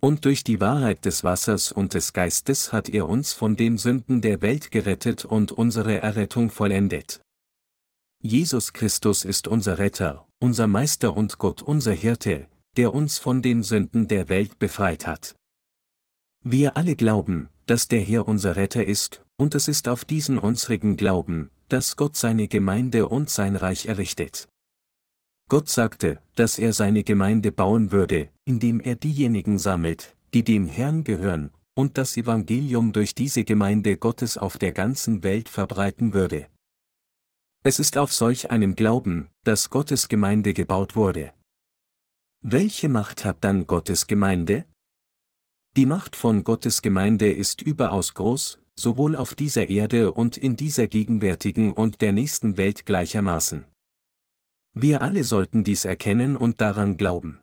Und durch die Wahrheit des Wassers und des Geistes hat er uns von den Sünden der Welt gerettet und unsere Errettung vollendet. Jesus Christus ist unser Retter, unser Meister und Gott unser Hirte, der uns von den Sünden der Welt befreit hat. Wir alle glauben, dass der Herr unser Retter ist, und es ist auf diesen unsrigen Glauben, dass Gott seine Gemeinde und sein Reich errichtet. Gott sagte, dass er seine Gemeinde bauen würde, indem er diejenigen sammelt, die dem Herrn gehören, und das Evangelium durch diese Gemeinde Gottes auf der ganzen Welt verbreiten würde. Es ist auf solch einem Glauben, dass Gottes Gemeinde gebaut wurde. Welche Macht hat dann Gottes Gemeinde? Die Macht von Gottes Gemeinde ist überaus groß, sowohl auf dieser Erde und in dieser gegenwärtigen und der nächsten Welt gleichermaßen. Wir alle sollten dies erkennen und daran glauben.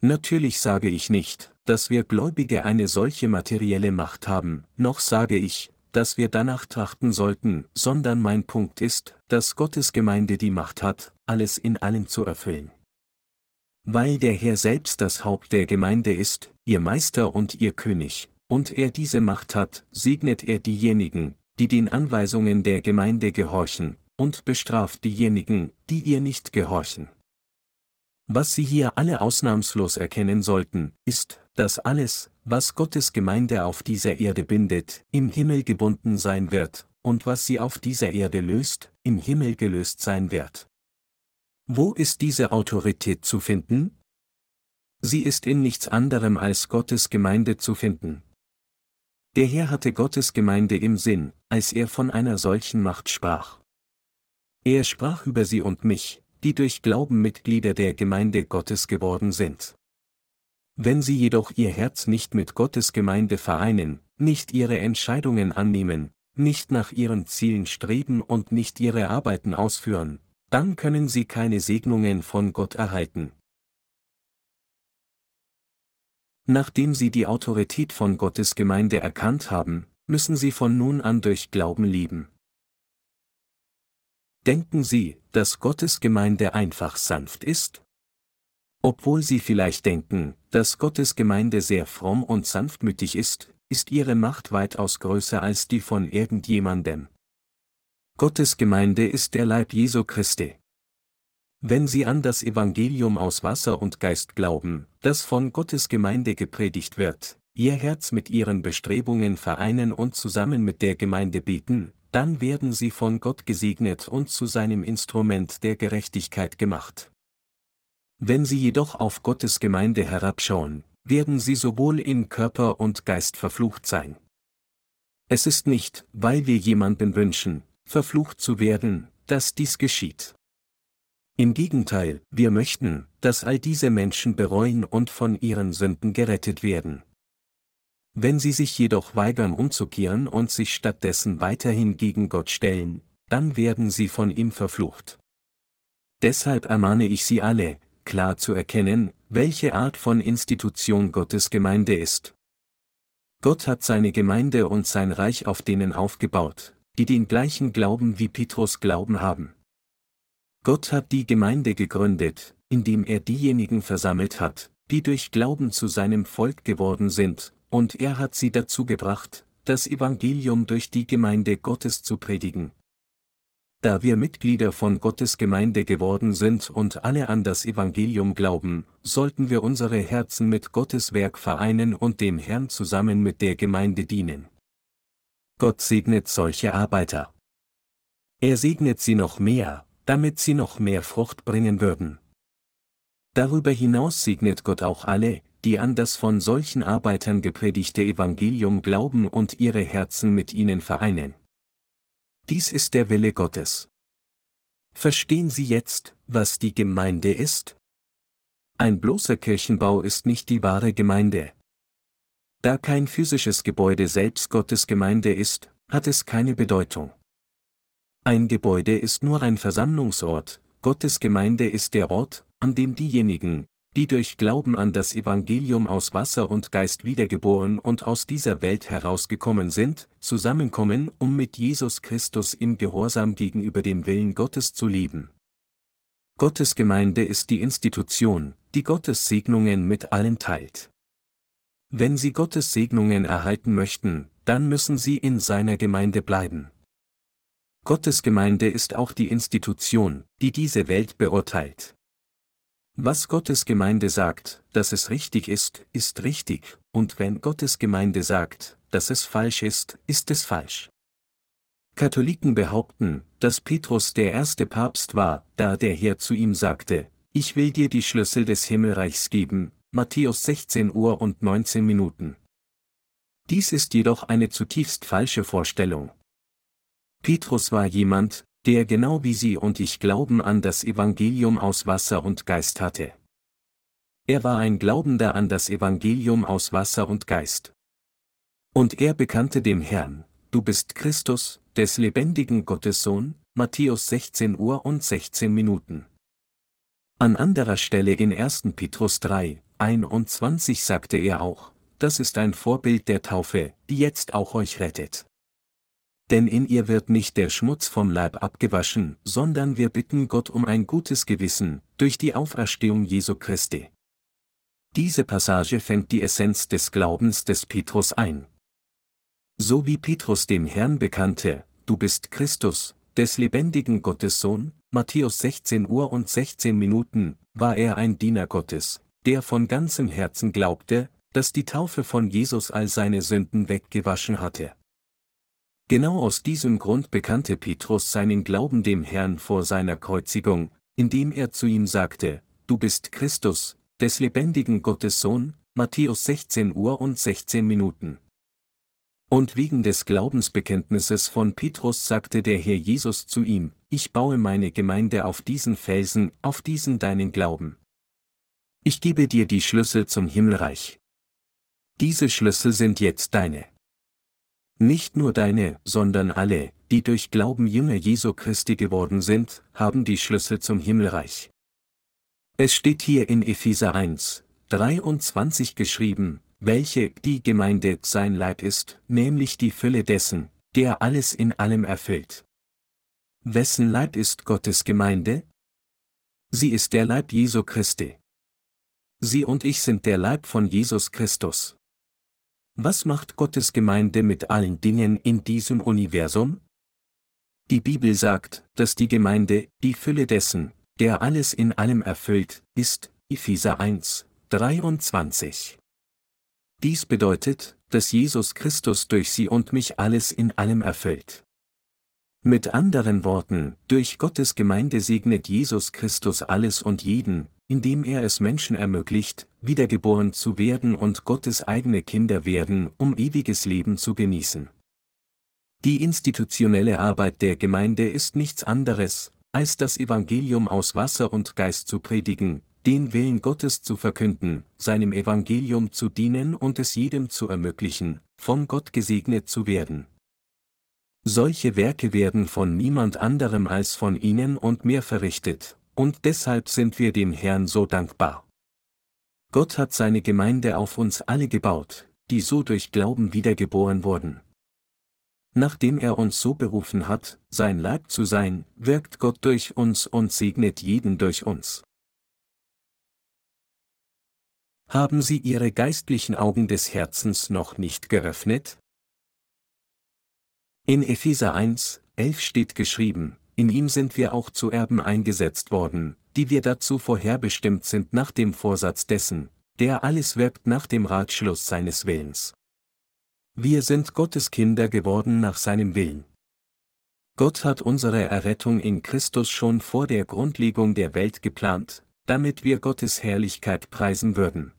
Natürlich sage ich nicht, dass wir Gläubige eine solche materielle Macht haben, noch sage ich, dass wir danach trachten sollten, sondern mein Punkt ist, dass Gottes Gemeinde die Macht hat, alles in allen zu erfüllen. Weil der Herr selbst das Haupt der Gemeinde ist, ihr Meister und ihr König, und er diese Macht hat, segnet er diejenigen, die den Anweisungen der Gemeinde gehorchen, und bestraft diejenigen, die ihr nicht gehorchen. Was Sie hier alle ausnahmslos erkennen sollten, ist, dass alles, was Gottes Gemeinde auf dieser Erde bindet, im Himmel gebunden sein wird, und was sie auf dieser Erde löst, im Himmel gelöst sein wird. Wo ist diese Autorität zu finden? Sie ist in nichts anderem als Gottes Gemeinde zu finden. Der Herr hatte Gottes Gemeinde im Sinn, als er von einer solchen Macht sprach. Er sprach über sie und mich, die durch Glauben Mitglieder der Gemeinde Gottes geworden sind. Wenn sie jedoch ihr Herz nicht mit Gottes Gemeinde vereinen, nicht ihre Entscheidungen annehmen, nicht nach ihren Zielen streben und nicht ihre Arbeiten ausführen, dann können sie keine Segnungen von Gott erhalten. Nachdem sie die Autorität von Gottes Gemeinde erkannt haben, müssen sie von nun an durch Glauben lieben. Denken Sie, dass Gottes Gemeinde einfach sanft ist? Obwohl Sie vielleicht denken, dass Gottes Gemeinde sehr fromm und sanftmütig ist, ist ihre Macht weitaus größer als die von irgendjemandem. Gottes Gemeinde ist der Leib Jesu Christi. Wenn Sie an das Evangelium aus Wasser und Geist glauben, das von Gottes Gemeinde gepredigt wird, Ihr Herz mit Ihren Bestrebungen vereinen und zusammen mit der Gemeinde beten, dann werden sie von Gott gesegnet und zu seinem Instrument der Gerechtigkeit gemacht. Wenn sie jedoch auf Gottes Gemeinde herabschauen, werden sie sowohl in Körper und Geist verflucht sein. Es ist nicht, weil wir jemanden wünschen, verflucht zu werden, dass dies geschieht. Im Gegenteil, wir möchten, dass all diese Menschen bereuen und von ihren Sünden gerettet werden. Wenn sie sich jedoch weigern umzukehren und sich stattdessen weiterhin gegen Gott stellen, dann werden sie von ihm verflucht. Deshalb ermahne ich Sie alle, klar zu erkennen, welche Art von Institution Gottes Gemeinde ist. Gott hat seine Gemeinde und sein Reich auf denen aufgebaut, die den gleichen Glauben wie Petrus Glauben haben. Gott hat die Gemeinde gegründet, indem er diejenigen versammelt hat, die durch Glauben zu seinem Volk geworden sind, und er hat sie dazu gebracht, das Evangelium durch die Gemeinde Gottes zu predigen. Da wir Mitglieder von Gottes Gemeinde geworden sind und alle an das Evangelium glauben, sollten wir unsere Herzen mit Gottes Werk vereinen und dem Herrn zusammen mit der Gemeinde dienen. Gott segnet solche Arbeiter. Er segnet sie noch mehr, damit sie noch mehr Frucht bringen würden. Darüber hinaus segnet Gott auch alle, die an das von solchen Arbeitern gepredigte Evangelium glauben und ihre Herzen mit ihnen vereinen. Dies ist der Wille Gottes. Verstehen Sie jetzt, was die Gemeinde ist? Ein bloßer Kirchenbau ist nicht die wahre Gemeinde. Da kein physisches Gebäude selbst Gottes Gemeinde ist, hat es keine Bedeutung. Ein Gebäude ist nur ein Versammlungsort, Gottes Gemeinde ist der Ort, an dem diejenigen, die durch Glauben an das Evangelium aus Wasser und Geist wiedergeboren und aus dieser Welt herausgekommen sind, zusammenkommen, um mit Jesus Christus im Gehorsam gegenüber dem Willen Gottes zu leben. Gottes Gemeinde ist die Institution, die Gottes Segnungen mit allen teilt. Wenn Sie Gottes Segnungen erhalten möchten, dann müssen Sie in seiner Gemeinde bleiben. Gottes Gemeinde ist auch die Institution, die diese Welt beurteilt. Was Gottes Gemeinde sagt, dass es richtig ist, ist richtig, und wenn Gottes Gemeinde sagt, dass es falsch ist, ist es falsch. Katholiken behaupten, dass Petrus der erste Papst war, da der Herr zu ihm sagte, ich will dir die Schlüssel des Himmelreichs geben, Matthäus 16 Uhr und 19 Minuten. Dies ist jedoch eine zutiefst falsche Vorstellung. Petrus war jemand, der genau wie Sie und ich Glauben an das Evangelium aus Wasser und Geist hatte. er war ein Glaubender an das Evangelium aus Wasser und Geist. Und er bekannte dem Herrn, du bist Christus, des lebendigen Gottes Sohn, Matthäus 16 Uhr und 16 Minuten. An anderer Stelle in 1. Petrus 3, 21 sagte er auch, das ist ein Vorbild der Taufe, die jetzt auch euch rettet. Denn in ihr wird nicht der Schmutz vom Leib abgewaschen, sondern wir bitten Gott um ein gutes Gewissen, durch die Auferstehung Jesu Christi. Diese Passage fängt die Essenz des Glaubens des Petrus ein. So wie Petrus dem Herrn bekannte, du bist Christus, des lebendigen Gottes Sohn, Matthäus 16 Uhr und 16 Minuten, war er ein Diener Gottes, der von ganzem Herzen glaubte, dass die Taufe von Jesus all seine Sünden weggewaschen hatte. Genau aus diesem Grund bekannte Petrus seinen Glauben dem Herrn vor seiner Kreuzigung, indem er zu ihm sagte, Du bist Christus, des lebendigen Gottes Sohn, Matthäus 16 Uhr und 16 Minuten. Und wegen des Glaubensbekenntnisses von Petrus sagte der Herr Jesus zu ihm, Ich baue meine Gemeinde auf diesen Felsen, auf diesen deinen Glauben. Ich gebe dir die Schlüssel zum Himmelreich. Diese Schlüssel sind jetzt deine. Nicht nur deine, sondern alle, die durch Glauben Jünger Jesu Christi geworden sind, haben die Schlüssel zum Himmelreich. Es steht hier in Epheser 1, 23 geschrieben, welche die Gemeinde sein Leib ist, nämlich die Fülle dessen, der alles in allem erfüllt. Wessen Leib ist Gottes Gemeinde? Sie ist der Leib Jesu Christi. Sie und ich sind der Leib von Jesus Christus. Was macht Gottes Gemeinde mit allen Dingen in diesem Universum? Die Bibel sagt, dass die Gemeinde die Fülle dessen, der alles in allem erfüllt, ist, Epheser 1, 23. Dies bedeutet, dass Jesus Christus durch sie und mich alles in allem erfüllt. Mit anderen Worten, durch Gottes Gemeinde segnet Jesus Christus alles und jeden, indem er es Menschen ermöglicht, wiedergeboren zu werden und Gottes eigene Kinder werden, um ewiges Leben zu genießen. Die institutionelle Arbeit der Gemeinde ist nichts anderes, als das Evangelium aus Wasser und Geist zu predigen, den Willen Gottes zu verkünden, seinem Evangelium zu dienen und es jedem zu ermöglichen, von Gott gesegnet zu werden. Solche Werke werden von niemand anderem als von ihnen und mir verrichtet, und deshalb sind wir dem Herrn so dankbar. Gott hat seine Gemeinde auf uns alle gebaut, die so durch Glauben wiedergeboren wurden. Nachdem er uns so berufen hat, sein Leib zu sein, wirkt Gott durch uns und segnet jeden durch uns. Haben Sie Ihre geistlichen Augen des Herzens noch nicht geöffnet? In Epheser 1, 11 steht geschrieben, in ihm sind wir auch zu Erben eingesetzt worden, die wir dazu vorherbestimmt sind nach dem Vorsatz dessen, der alles wirkt nach dem Ratschluss seines Willens. Wir sind Gottes Kinder geworden nach seinem Willen. Gott hat unsere Errettung in Christus schon vor der Grundlegung der Welt geplant, damit wir Gottes Herrlichkeit preisen würden.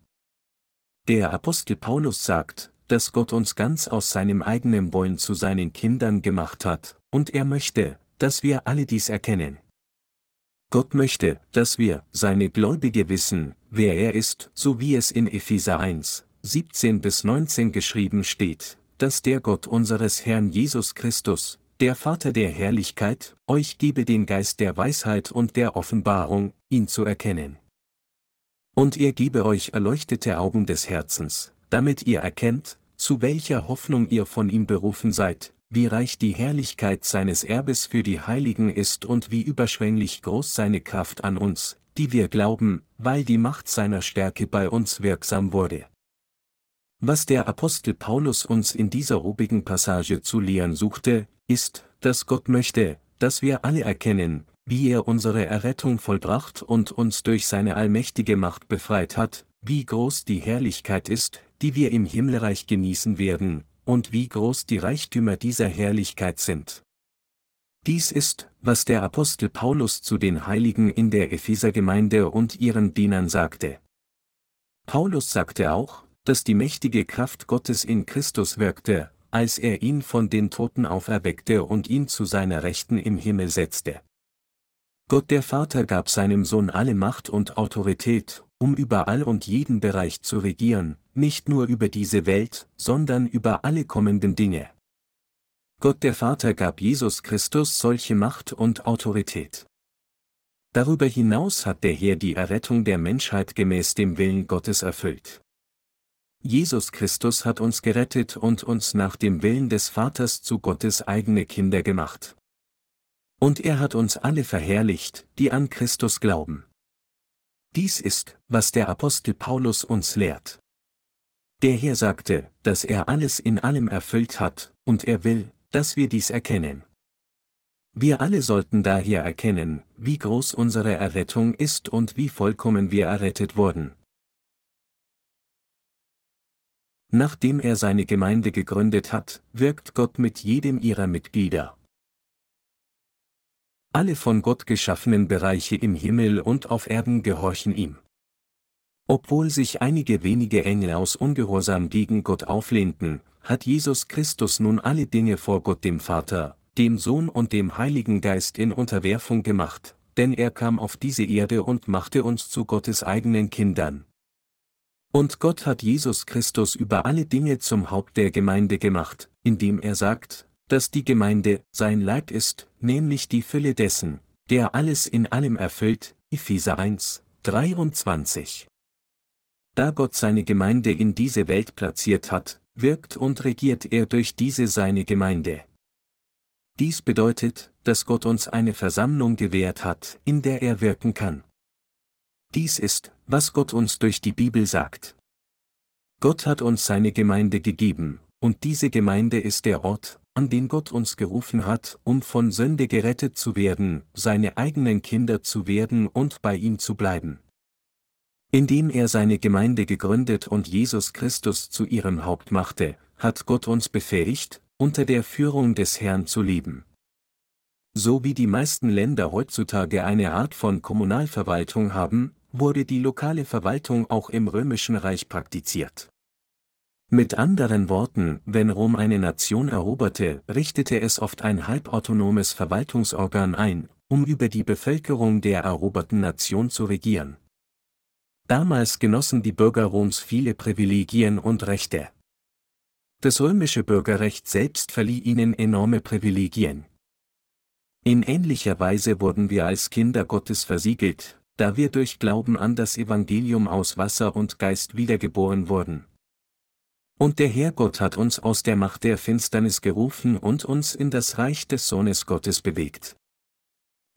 Der Apostel Paulus sagt, dass Gott uns ganz aus seinem eigenen Wollen zu seinen Kindern gemacht hat, und er möchte, dass wir alle dies erkennen. Gott möchte, dass wir, seine Gläubige wissen, wer er ist, so wie es in Epheser 1, 17 bis 19 geschrieben steht, dass der Gott unseres Herrn Jesus Christus, der Vater der Herrlichkeit, euch gebe den Geist der Weisheit und der Offenbarung, ihn zu erkennen. Und er gebe euch erleuchtete Augen des Herzens, damit ihr erkennt, zu welcher Hoffnung ihr von ihm berufen seid, wie reich die Herrlichkeit seines Erbes für die Heiligen ist und wie überschwänglich groß seine Kraft an uns, die wir glauben, weil die Macht seiner Stärke bei uns wirksam wurde. Was der Apostel Paulus uns in dieser obigen Passage zu lehren suchte, ist, dass Gott möchte, dass wir alle erkennen, wie er unsere Errettung vollbracht und uns durch seine allmächtige Macht befreit hat, wie groß die Herrlichkeit ist, die wir im Himmelreich genießen werden, und wie groß die Reichtümer dieser Herrlichkeit sind. Dies ist, was der Apostel Paulus zu den Heiligen in der Ephesergemeinde und ihren Dienern sagte. Paulus sagte auch, dass die mächtige Kraft Gottes in Christus wirkte, als er ihn von den Toten auferweckte und ihn zu seiner Rechten im Himmel setzte. Gott der Vater gab seinem Sohn alle Macht und Autorität, um über all und jeden Bereich zu regieren, nicht nur über diese Welt, sondern über alle kommenden Dinge. Gott der Vater gab Jesus Christus solche Macht und Autorität. Darüber hinaus hat der Herr die Errettung der Menschheit gemäß dem Willen Gottes erfüllt. Jesus Christus hat uns gerettet und uns nach dem Willen des Vaters zu Gottes eigene Kinder gemacht. Und er hat uns alle verherrlicht, die an Christus glauben. Dies ist, was der Apostel Paulus uns lehrt. Der Herr sagte, dass er alles in allem erfüllt hat, und er will, dass wir dies erkennen. Wir alle sollten daher erkennen, wie groß unsere Errettung ist und wie vollkommen wir errettet wurden. Nachdem er seine Gemeinde gegründet hat, wirkt Gott mit jedem ihrer Mitglieder. Alle von Gott geschaffenen Bereiche im Himmel und auf Erden gehorchen ihm. Obwohl sich einige wenige Engel aus Ungehorsam gegen Gott auflehnten, hat Jesus Christus nun alle Dinge vor Gott dem Vater, dem Sohn und dem Heiligen Geist in Unterwerfung gemacht, denn er kam auf diese Erde und machte uns zu Gottes eigenen Kindern. Und Gott hat Jesus Christus über alle Dinge zum Haupt der Gemeinde gemacht, indem er sagt, dass die Gemeinde sein Leib ist, nämlich die Fülle dessen, der alles in allem erfüllt, Epheser 1, 23. Da Gott seine Gemeinde in diese Welt platziert hat, wirkt und regiert er durch diese seine Gemeinde. Dies bedeutet, dass Gott uns eine Versammlung gewährt hat, in der er wirken kann. Dies ist, was Gott uns durch die Bibel sagt. Gott hat uns seine Gemeinde gegeben, und diese Gemeinde ist der Ort, an den Gott uns gerufen hat, um von Sünde gerettet zu werden, seine eigenen Kinder zu werden und bei ihm zu bleiben. Indem er seine Gemeinde gegründet und Jesus Christus zu ihrem Haupt machte, hat Gott uns befähigt, unter der Führung des Herrn zu leben. So wie die meisten Länder heutzutage eine Art von Kommunalverwaltung haben, wurde die lokale Verwaltung auch im römischen Reich praktiziert. Mit anderen Worten, wenn Rom eine Nation eroberte, richtete es oft ein halbautonomes Verwaltungsorgan ein, um über die Bevölkerung der eroberten Nation zu regieren. Damals genossen die Bürger Roms viele Privilegien und Rechte. Das römische Bürgerrecht selbst verlieh ihnen enorme Privilegien. In ähnlicher Weise wurden wir als Kinder Gottes versiegelt, da wir durch Glauben an das Evangelium aus Wasser und Geist wiedergeboren wurden. Und der Herrgott hat uns aus der Macht der Finsternis gerufen und uns in das Reich des Sohnes Gottes bewegt.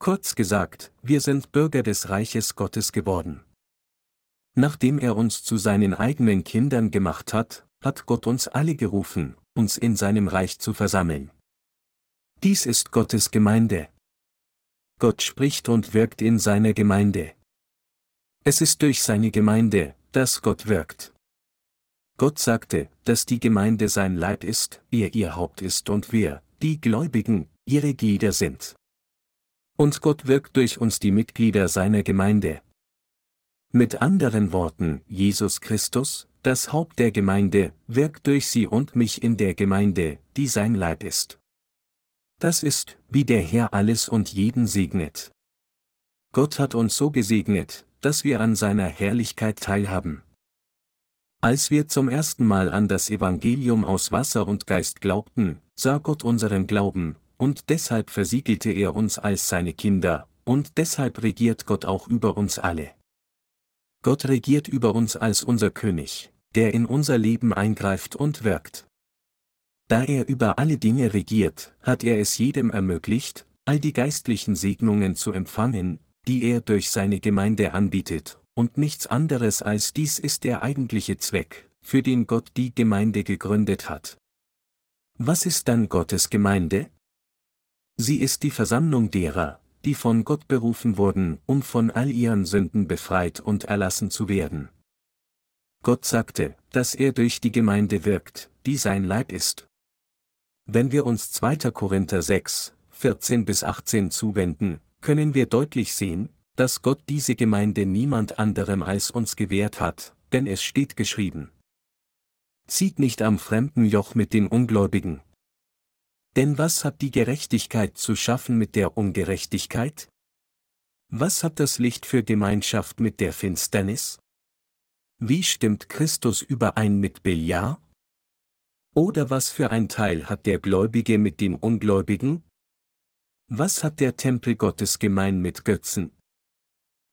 Kurz gesagt, wir sind Bürger des Reiches Gottes geworden. Nachdem er uns zu seinen eigenen Kindern gemacht hat, hat Gott uns alle gerufen, uns in seinem Reich zu versammeln. Dies ist Gottes Gemeinde. Gott spricht und wirkt in seiner Gemeinde. Es ist durch seine Gemeinde, dass Gott wirkt. Gott sagte, dass die Gemeinde sein Leib ist, er ihr Haupt ist und wir, die Gläubigen, ihre Glieder sind. Und Gott wirkt durch uns die Mitglieder seiner Gemeinde. Mit anderen Worten, Jesus Christus, das Haupt der Gemeinde, wirkt durch sie und mich in der Gemeinde, die sein Leib ist. Das ist, wie der Herr alles und jeden segnet. Gott hat uns so gesegnet, dass wir an seiner Herrlichkeit teilhaben. Als wir zum ersten Mal an das Evangelium aus Wasser und Geist glaubten, sah Gott unseren Glauben, und deshalb versiegelte er uns als seine Kinder, und deshalb regiert Gott auch über uns alle. Gott regiert über uns als unser König, der in unser Leben eingreift und wirkt. Da er über alle Dinge regiert, hat er es jedem ermöglicht, all die geistlichen Segnungen zu empfangen, die er durch seine Gemeinde anbietet, und nichts anderes als dies ist der eigentliche Zweck, für den Gott die Gemeinde gegründet hat. Was ist dann Gottes Gemeinde? Sie ist die Versammlung derer, die von Gott berufen wurden, um von all ihren Sünden befreit und erlassen zu werden. Gott sagte, dass er durch die Gemeinde wirkt, die sein Leib ist. Wenn wir uns 2. Korinther 6, 14 bis 18 zuwenden, können wir deutlich sehen, dass Gott diese Gemeinde niemand anderem als uns gewährt hat, denn es steht geschrieben. Zieht nicht am fremden Joch mit den Ungläubigen. Denn was hat die Gerechtigkeit zu schaffen mit der Ungerechtigkeit? Was hat das Licht für Gemeinschaft mit der Finsternis? Wie stimmt Christus überein mit Beliar? Oder was für ein Teil hat der Gläubige mit dem Ungläubigen? Was hat der Tempel Gottes gemein mit Götzen?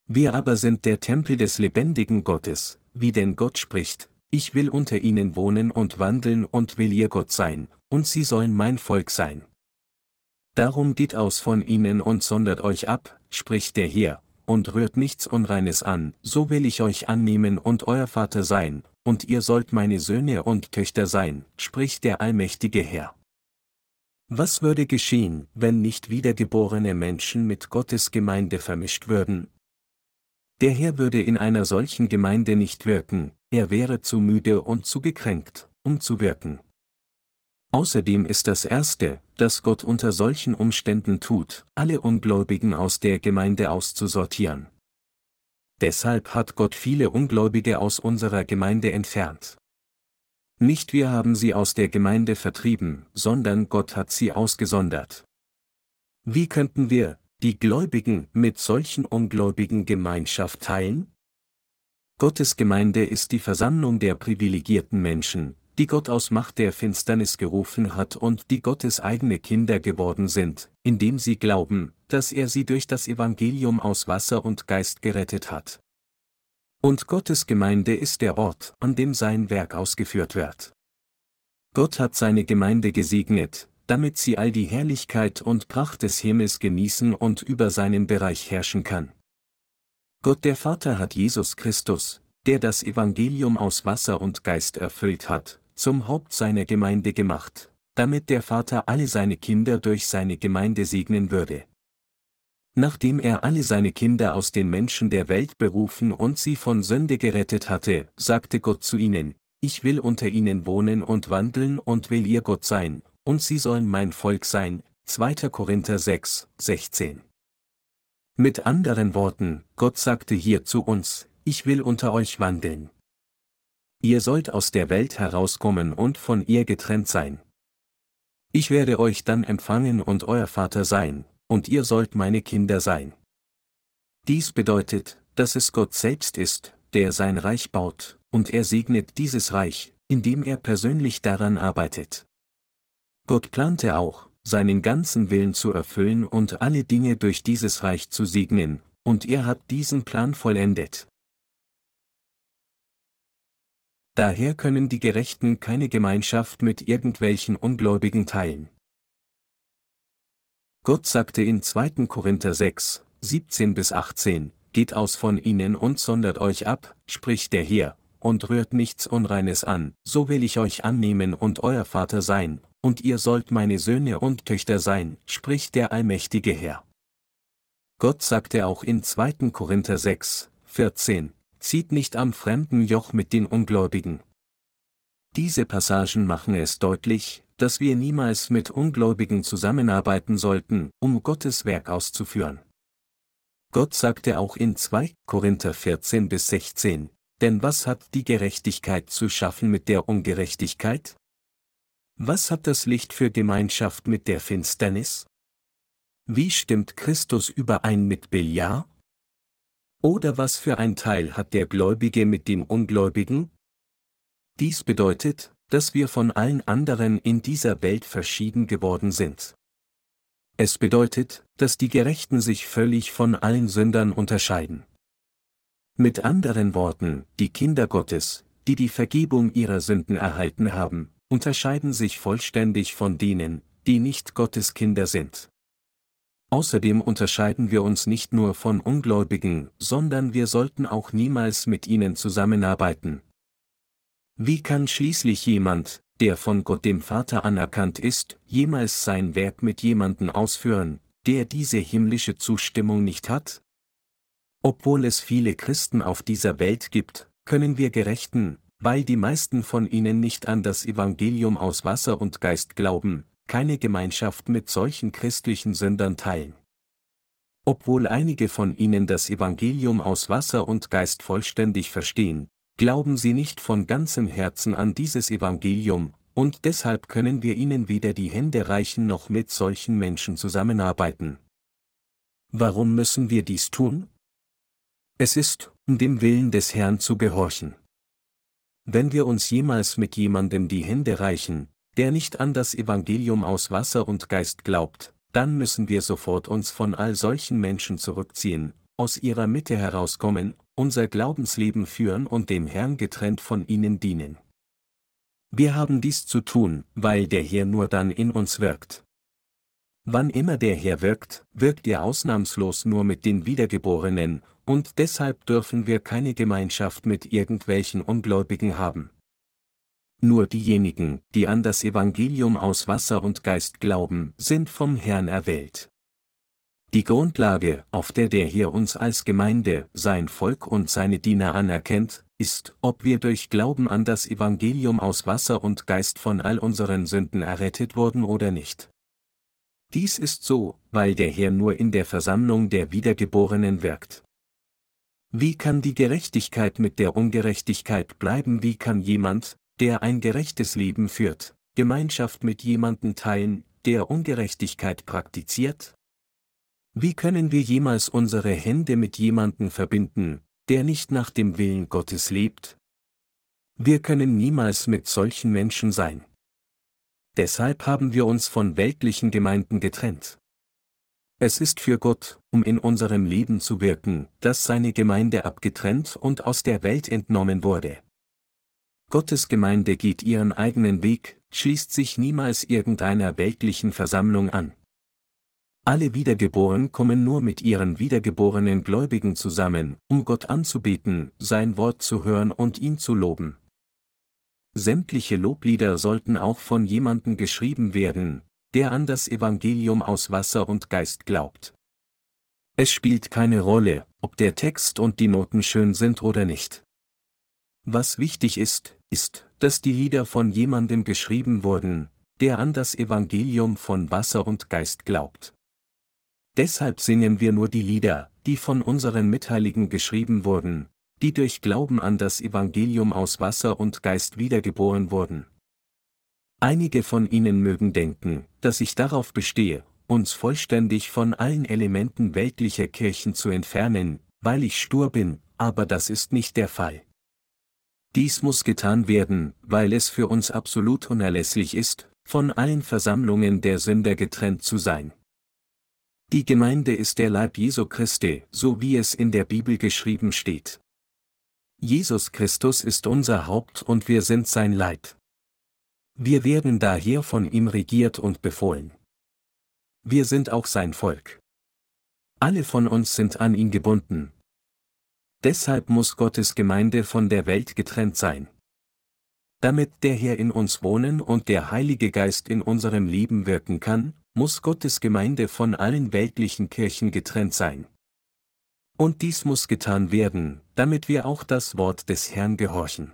Wir aber sind der Tempel des lebendigen Gottes, wie denn Gott spricht, ich will unter ihnen wohnen und wandeln und will ihr Gott sein, und sie sollen mein Volk sein. Darum geht aus von ihnen und sondert euch ab, spricht der Herr, und rührt nichts Unreines an, so will ich euch annehmen und euer Vater sein, und ihr sollt meine Söhne und Töchter sein, spricht der allmächtige Herr. Was würde geschehen, wenn nicht wiedergeborene Menschen mit Gottes Gemeinde vermischt würden? Der Herr würde in einer solchen Gemeinde nicht wirken, er wäre zu müde und zu gekränkt, um zu wirken. Außerdem ist das Erste, das Gott unter solchen Umständen tut, alle Ungläubigen aus der Gemeinde auszusortieren. Deshalb hat Gott viele Ungläubige aus unserer Gemeinde entfernt. Nicht wir haben sie aus der Gemeinde vertrieben, sondern Gott hat sie ausgesondert. Wie könnten wir, die Gläubigen, mit solchen Ungläubigen Gemeinschaft teilen? Gottes Gemeinde ist die Versammlung der privilegierten Menschen, die Gott aus Macht der Finsternis gerufen hat und die Gottes eigene Kinder geworden sind, indem sie glauben, dass er sie durch das Evangelium aus Wasser und Geist gerettet hat. Und Gottes Gemeinde ist der Ort, an dem sein Werk ausgeführt wird. Gott hat seine Gemeinde gesegnet, damit sie all die Herrlichkeit und Pracht des Himmels genießen und über seinen Bereich herrschen kann. Gott der Vater hat Jesus Christus, der das Evangelium aus Wasser und Geist erfüllt hat, zum Haupt seiner Gemeinde gemacht, damit der Vater alle seine Kinder durch seine Gemeinde segnen würde. Nachdem er alle seine Kinder aus den Menschen der Welt berufen und sie von Sünde gerettet hatte, sagte Gott zu ihnen, ich will unter ihnen wohnen und wandeln und will ihr Gott sein, und sie sollen mein Volk sein. 2. Korinther 6, 16. Mit anderen Worten, Gott sagte hier zu uns, ich will unter euch wandeln. Ihr sollt aus der Welt herauskommen und von ihr getrennt sein. Ich werde euch dann empfangen und euer Vater sein, und ihr sollt meine Kinder sein. Dies bedeutet, dass es Gott selbst ist, der sein Reich baut, und er segnet dieses Reich, indem er persönlich daran arbeitet. Gott plante auch, seinen ganzen Willen zu erfüllen und alle Dinge durch dieses Reich zu segnen, und er hat diesen Plan vollendet. Daher können die Gerechten keine Gemeinschaft mit irgendwelchen Ungläubigen teilen. Gott sagte in 2. Korinther 6, 17 bis 18, Geht aus von ihnen und sondert euch ab, spricht der Herr, und rührt nichts Unreines an, so will ich euch annehmen und euer Vater sein, und ihr sollt meine Söhne und Töchter sein, spricht der allmächtige Herr. Gott sagte auch in 2. Korinther 6, 14, zieht nicht am fremden Joch mit den Ungläubigen. Diese Passagen machen es deutlich, dass wir niemals mit Ungläubigen zusammenarbeiten sollten, um Gottes Werk auszuführen. Gott sagte auch in 2 Korinther 14 bis 16, denn was hat die Gerechtigkeit zu schaffen mit der Ungerechtigkeit? Was hat das Licht für Gemeinschaft mit der Finsternis? Wie stimmt Christus überein mit Beliar? Oder was für ein Teil hat der Gläubige mit dem Ungläubigen? Dies bedeutet, dass wir von allen anderen in dieser Welt verschieden geworden sind. Es bedeutet, dass die Gerechten sich völlig von allen Sündern unterscheiden. Mit anderen Worten, die Kinder Gottes, die die Vergebung ihrer Sünden erhalten haben, unterscheiden sich vollständig von denen, die nicht Gottes Kinder sind. Außerdem unterscheiden wir uns nicht nur von Ungläubigen, sondern wir sollten auch niemals mit ihnen zusammenarbeiten. Wie kann schließlich jemand, der von Gott dem Vater anerkannt ist, jemals sein Werk mit jemanden ausführen, der diese himmlische Zustimmung nicht hat? Obwohl es viele Christen auf dieser Welt gibt, können wir Gerechten, weil die meisten von ihnen nicht an das Evangelium aus Wasser und Geist glauben, keine Gemeinschaft mit solchen christlichen Sündern teilen. Obwohl einige von ihnen das Evangelium aus Wasser und Geist vollständig verstehen, glauben sie nicht von ganzem Herzen an dieses Evangelium, und deshalb können wir ihnen weder die Hände reichen noch mit solchen Menschen zusammenarbeiten. Warum müssen wir dies tun? Es ist, um dem Willen des Herrn zu gehorchen. Wenn wir uns jemals mit jemandem die Hände reichen, der nicht an das Evangelium aus Wasser und Geist glaubt, dann müssen wir sofort uns von all solchen Menschen zurückziehen, aus ihrer Mitte herauskommen, unser Glaubensleben führen und dem Herrn getrennt von ihnen dienen. Wir haben dies zu tun, weil der Herr nur dann in uns wirkt. Wann immer der Herr wirkt, wirkt er ausnahmslos nur mit den Wiedergeborenen, und deshalb dürfen wir keine Gemeinschaft mit irgendwelchen Ungläubigen haben. Nur diejenigen, die an das Evangelium aus Wasser und Geist glauben, sind vom Herrn erwählt. Die Grundlage, auf der der hier uns als Gemeinde, sein Volk und seine Diener anerkennt, ist, ob wir durch Glauben an das Evangelium aus Wasser und Geist von all unseren Sünden errettet wurden oder nicht. Dies ist so, weil der Herr nur in der Versammlung der Wiedergeborenen wirkt. Wie kann die Gerechtigkeit mit der Ungerechtigkeit bleiben? Wie kann jemand, der ein gerechtes Leben führt, Gemeinschaft mit jemandem teilen, der Ungerechtigkeit praktiziert? Wie können wir jemals unsere Hände mit jemandem verbinden, der nicht nach dem Willen Gottes lebt? Wir können niemals mit solchen Menschen sein. Deshalb haben wir uns von weltlichen Gemeinden getrennt. Es ist für Gott, um in unserem Leben zu wirken, dass seine Gemeinde abgetrennt und aus der Welt entnommen wurde. Gottes Gemeinde geht ihren eigenen Weg, schließt sich niemals irgendeiner weltlichen Versammlung an. Alle Wiedergeboren kommen nur mit ihren wiedergeborenen Gläubigen zusammen, um Gott anzubeten, sein Wort zu hören und ihn zu loben. Sämtliche Loblieder sollten auch von jemandem geschrieben werden, der an das Evangelium aus Wasser und Geist glaubt. Es spielt keine Rolle, ob der Text und die Noten schön sind oder nicht. Was wichtig ist, ist, dass die Lieder von jemandem geschrieben wurden, der an das Evangelium von Wasser und Geist glaubt. Deshalb singen wir nur die Lieder, die von unseren Mitheiligen geschrieben wurden, die durch Glauben an das Evangelium aus Wasser und Geist wiedergeboren wurden. Einige von Ihnen mögen denken, dass ich darauf bestehe, uns vollständig von allen Elementen weltlicher Kirchen zu entfernen, weil ich stur bin, aber das ist nicht der Fall. Dies muss getan werden, weil es für uns absolut unerlässlich ist, von allen Versammlungen der Sünder getrennt zu sein. Die Gemeinde ist der Leib Jesu Christi, so wie es in der Bibel geschrieben steht. Jesus Christus ist unser Haupt und wir sind sein Leib. Wir werden daher von ihm regiert und befohlen. Wir sind auch sein Volk. Alle von uns sind an ihn gebunden, Deshalb muss Gottes Gemeinde von der Welt getrennt sein. Damit der Herr in uns wohnen und der Heilige Geist in unserem Leben wirken kann, muss Gottes Gemeinde von allen weltlichen Kirchen getrennt sein. Und dies muss getan werden, damit wir auch das Wort des Herrn gehorchen.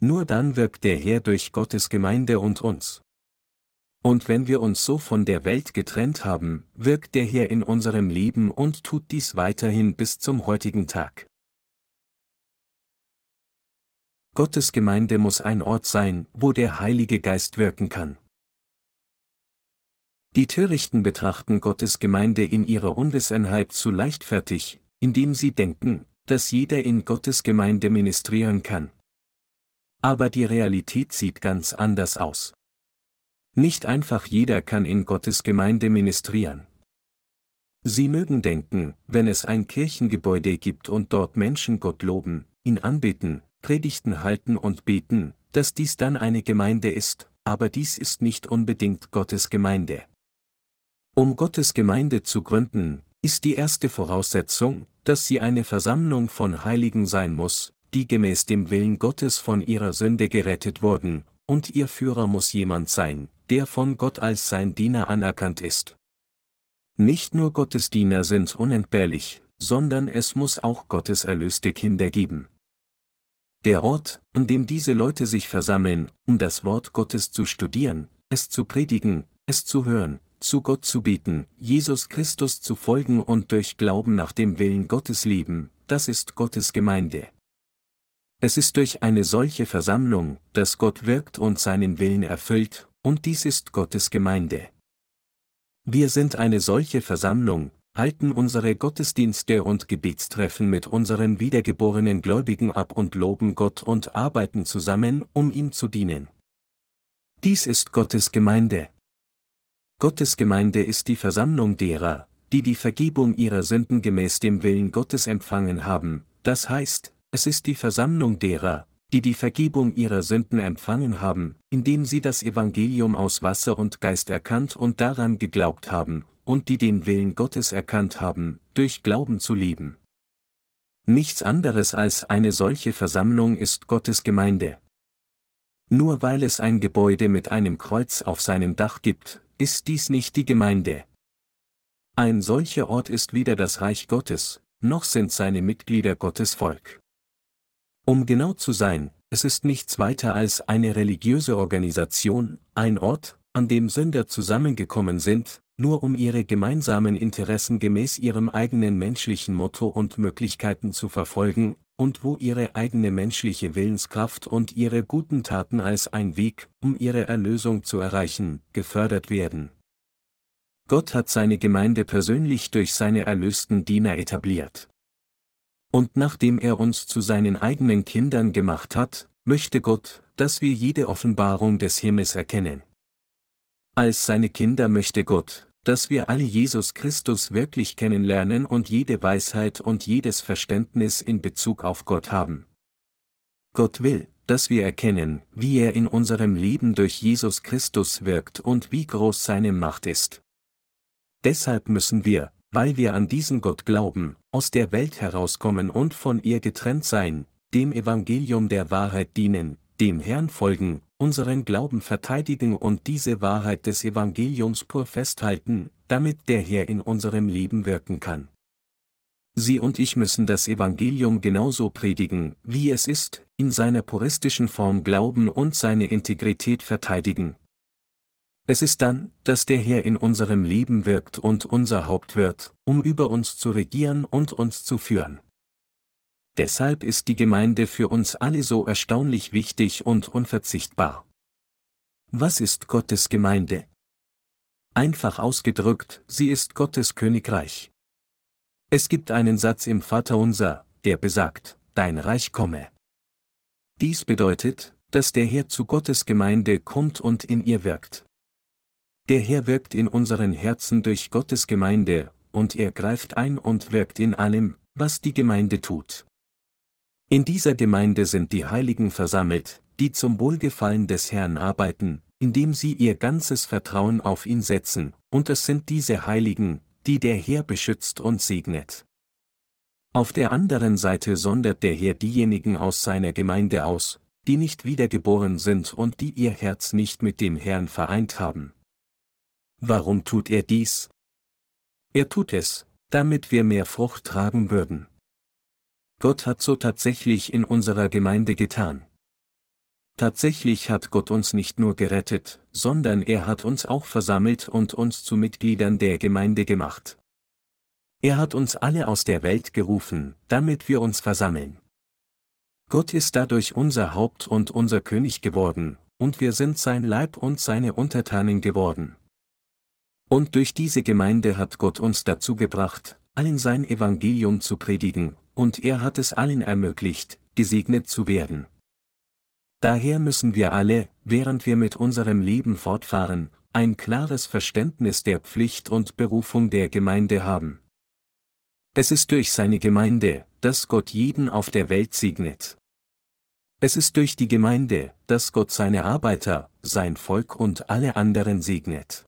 Nur dann wirkt der Herr durch Gottes Gemeinde und uns. Und wenn wir uns so von der Welt getrennt haben, wirkt der Herr in unserem Leben und tut dies weiterhin bis zum heutigen Tag. Gottes Gemeinde muss ein Ort sein, wo der Heilige Geist wirken kann. Die Törichten betrachten Gottes Gemeinde in ihrer Unwissenheit zu leichtfertig, indem sie denken, dass jeder in Gottes Gemeinde ministrieren kann. Aber die Realität sieht ganz anders aus. Nicht einfach jeder kann in Gottes Gemeinde ministrieren. Sie mögen denken, wenn es ein Kirchengebäude gibt und dort Menschen Gott loben, ihn anbeten, Predigten halten und beten, dass dies dann eine Gemeinde ist, aber dies ist nicht unbedingt Gottes Gemeinde. Um Gottes Gemeinde zu gründen, ist die erste Voraussetzung, dass sie eine Versammlung von Heiligen sein muss, die gemäß dem Willen Gottes von ihrer Sünde gerettet wurden, und ihr Führer muss jemand sein, der von Gott als sein Diener anerkannt ist. Nicht nur Gottes Diener sind unentbehrlich, sondern es muss auch Gottes erlöste Kinder geben. Der Ort, an dem diese Leute sich versammeln, um das Wort Gottes zu studieren, es zu predigen, es zu hören, zu Gott zu beten, Jesus Christus zu folgen und durch Glauben nach dem Willen Gottes leben, das ist Gottes Gemeinde. Es ist durch eine solche Versammlung, dass Gott wirkt und seinen Willen erfüllt, und dies ist Gottes Gemeinde. Wir sind eine solche Versammlung, halten unsere Gottesdienste und Gebetstreffen mit unseren wiedergeborenen Gläubigen ab und loben Gott und arbeiten zusammen, um ihm zu dienen. Dies ist Gottes Gemeinde. Gottes Gemeinde ist die Versammlung derer, die die Vergebung ihrer Sünden gemäß dem Willen Gottes empfangen haben, das heißt, es ist die Versammlung derer, die die Vergebung ihrer Sünden empfangen haben, indem sie das Evangelium aus Wasser und Geist erkannt und daran geglaubt haben, und die den Willen Gottes erkannt haben, durch Glauben zu leben. Nichts anderes als eine solche Versammlung ist Gottes Gemeinde. Nur weil es ein Gebäude mit einem Kreuz auf seinem Dach gibt, ist dies nicht die Gemeinde. Ein solcher Ort ist weder das Reich Gottes, noch sind seine Mitglieder Gottes Volk. Um genau zu sein, es ist nichts weiter als eine religiöse Organisation, ein Ort, an dem Sünder zusammengekommen sind, nur um ihre gemeinsamen Interessen gemäß ihrem eigenen menschlichen Motto und Möglichkeiten zu verfolgen, und wo ihre eigene menschliche Willenskraft und ihre guten Taten als ein Weg, um ihre Erlösung zu erreichen, gefördert werden. Gott hat seine Gemeinde persönlich durch seine erlösten Diener etabliert. Und nachdem er uns zu seinen eigenen Kindern gemacht hat, möchte Gott, dass wir jede Offenbarung des Himmels erkennen. Als seine Kinder möchte Gott, dass wir alle Jesus Christus wirklich kennenlernen und jede Weisheit und jedes Verständnis in Bezug auf Gott haben. Gott will, dass wir erkennen, wie er in unserem Leben durch Jesus Christus wirkt und wie groß seine Macht ist. Deshalb müssen wir, weil wir an diesen Gott glauben, aus der Welt herauskommen und von ihr getrennt sein, dem Evangelium der Wahrheit dienen, dem Herrn folgen, unseren Glauben verteidigen und diese Wahrheit des Evangeliums pur festhalten, damit der Herr in unserem Leben wirken kann. Sie und ich müssen das Evangelium genauso predigen, wie es ist, in seiner puristischen Form glauben und seine Integrität verteidigen, es ist dann, dass der Herr in unserem Leben wirkt und unser Haupt wird, um über uns zu regieren und uns zu führen. Deshalb ist die Gemeinde für uns alle so erstaunlich wichtig und unverzichtbar. Was ist Gottes Gemeinde? Einfach ausgedrückt, sie ist Gottes Königreich. Es gibt einen Satz im Vaterunser, der besagt, Dein Reich komme. Dies bedeutet, dass der Herr zu Gottes Gemeinde kommt und in ihr wirkt. Der Herr wirkt in unseren Herzen durch Gottes Gemeinde, und er greift ein und wirkt in allem, was die Gemeinde tut. In dieser Gemeinde sind die Heiligen versammelt, die zum Wohlgefallen des Herrn arbeiten, indem sie ihr ganzes Vertrauen auf ihn setzen, und es sind diese Heiligen, die der Herr beschützt und segnet. Auf der anderen Seite sondert der Herr diejenigen aus seiner Gemeinde aus, die nicht wiedergeboren sind und die ihr Herz nicht mit dem Herrn vereint haben. Warum tut er dies? Er tut es, damit wir mehr Frucht tragen würden. Gott hat so tatsächlich in unserer Gemeinde getan. Tatsächlich hat Gott uns nicht nur gerettet, sondern er hat uns auch versammelt und uns zu Mitgliedern der Gemeinde gemacht. Er hat uns alle aus der Welt gerufen, damit wir uns versammeln. Gott ist dadurch unser Haupt und unser König geworden, und wir sind sein Leib und seine Untertanen geworden. Und durch diese Gemeinde hat Gott uns dazu gebracht, allen sein Evangelium zu predigen, und er hat es allen ermöglicht, gesegnet zu werden. Daher müssen wir alle, während wir mit unserem Leben fortfahren, ein klares Verständnis der Pflicht und Berufung der Gemeinde haben. Es ist durch seine Gemeinde, dass Gott jeden auf der Welt segnet. Es ist durch die Gemeinde, dass Gott seine Arbeiter, sein Volk und alle anderen segnet.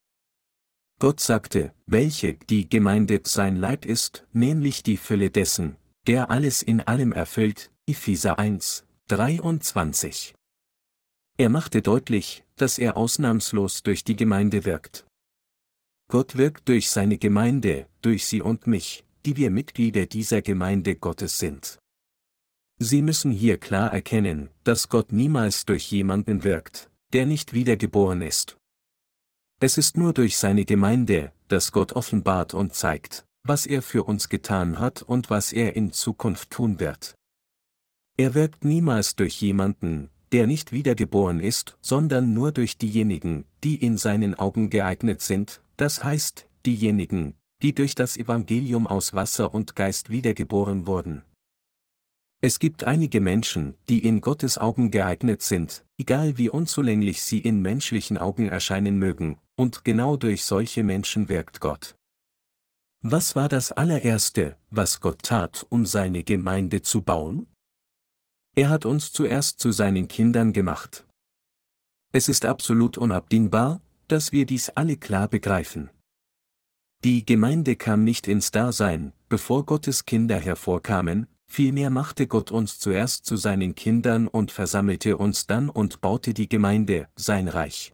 Gott sagte, welche die Gemeinde sein Leib ist, nämlich die Fülle dessen, der alles in allem erfüllt, Epheser 1, 23. Er machte deutlich, dass er ausnahmslos durch die Gemeinde wirkt. Gott wirkt durch seine Gemeinde, durch sie und mich, die wir Mitglieder dieser Gemeinde Gottes sind. Sie müssen hier klar erkennen, dass Gott niemals durch jemanden wirkt, der nicht wiedergeboren ist. Es ist nur durch seine Gemeinde, dass Gott offenbart und zeigt, was er für uns getan hat und was er in Zukunft tun wird. Er wirkt niemals durch jemanden, der nicht wiedergeboren ist, sondern nur durch diejenigen, die in seinen Augen geeignet sind, das heißt, diejenigen, die durch das Evangelium aus Wasser und Geist wiedergeboren wurden. Es gibt einige Menschen, die in Gottes Augen geeignet sind, egal wie unzulänglich sie in menschlichen Augen erscheinen mögen, und genau durch solche Menschen wirkt Gott. Was war das allererste, was Gott tat, um seine Gemeinde zu bauen? Er hat uns zuerst zu seinen Kindern gemacht. Es ist absolut unabdingbar, dass wir dies alle klar begreifen. Die Gemeinde kam nicht ins Dasein, bevor Gottes Kinder hervorkamen, vielmehr machte Gott uns zuerst zu seinen Kindern und versammelte uns dann und baute die Gemeinde, sein Reich.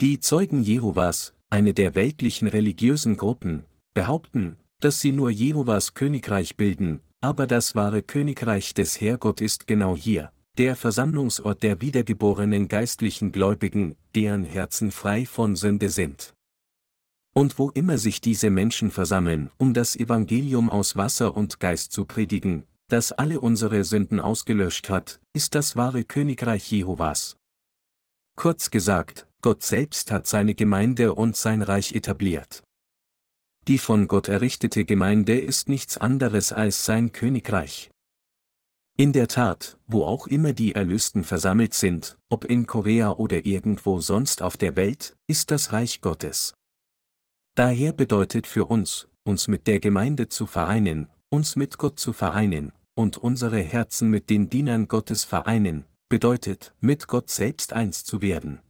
Die Zeugen Jehovas, eine der weltlichen religiösen Gruppen, behaupten, dass sie nur Jehovas Königreich bilden, aber das wahre Königreich des Herrgott ist genau hier, der Versammlungsort der wiedergeborenen geistlichen Gläubigen, deren Herzen frei von Sünde sind. Und wo immer sich diese Menschen versammeln, um das Evangelium aus Wasser und Geist zu predigen, das alle unsere Sünden ausgelöscht hat, ist das wahre Königreich Jehovas. Kurz gesagt, Gott selbst hat seine Gemeinde und sein Reich etabliert. Die von Gott errichtete Gemeinde ist nichts anderes als sein Königreich. In der Tat, wo auch immer die Erlösten versammelt sind, ob in Korea oder irgendwo sonst auf der Welt, ist das Reich Gottes. Daher bedeutet für uns, uns mit der Gemeinde zu vereinen, uns mit Gott zu vereinen, und unsere Herzen mit den Dienern Gottes vereinen, bedeutet, mit Gott selbst eins zu werden.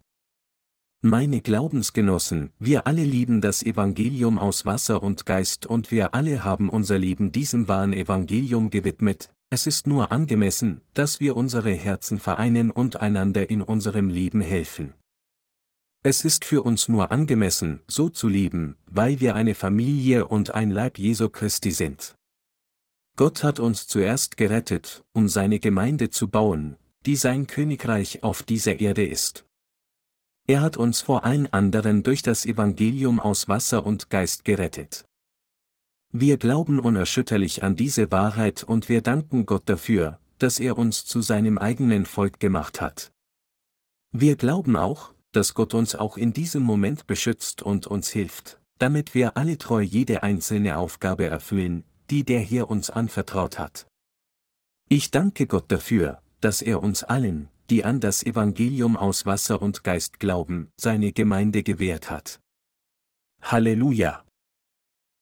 Meine Glaubensgenossen, wir alle lieben das Evangelium aus Wasser und Geist und wir alle haben unser Leben diesem wahren Evangelium gewidmet, es ist nur angemessen, dass wir unsere Herzen vereinen und einander in unserem Leben helfen. Es ist für uns nur angemessen, so zu lieben, weil wir eine Familie und ein Leib Jesu Christi sind. Gott hat uns zuerst gerettet, um seine Gemeinde zu bauen, die sein Königreich auf dieser Erde ist. Er hat uns vor allen anderen durch das Evangelium aus Wasser und Geist gerettet. Wir glauben unerschütterlich an diese Wahrheit und wir danken Gott dafür, dass er uns zu seinem eigenen Volk gemacht hat. Wir glauben auch, dass Gott uns auch in diesem Moment beschützt und uns hilft, damit wir alle treu jede einzelne Aufgabe erfüllen, die der Herr uns anvertraut hat. Ich danke Gott dafür, dass er uns allen, die an das Evangelium aus Wasser und Geist glauben, seine Gemeinde gewährt hat. Halleluja!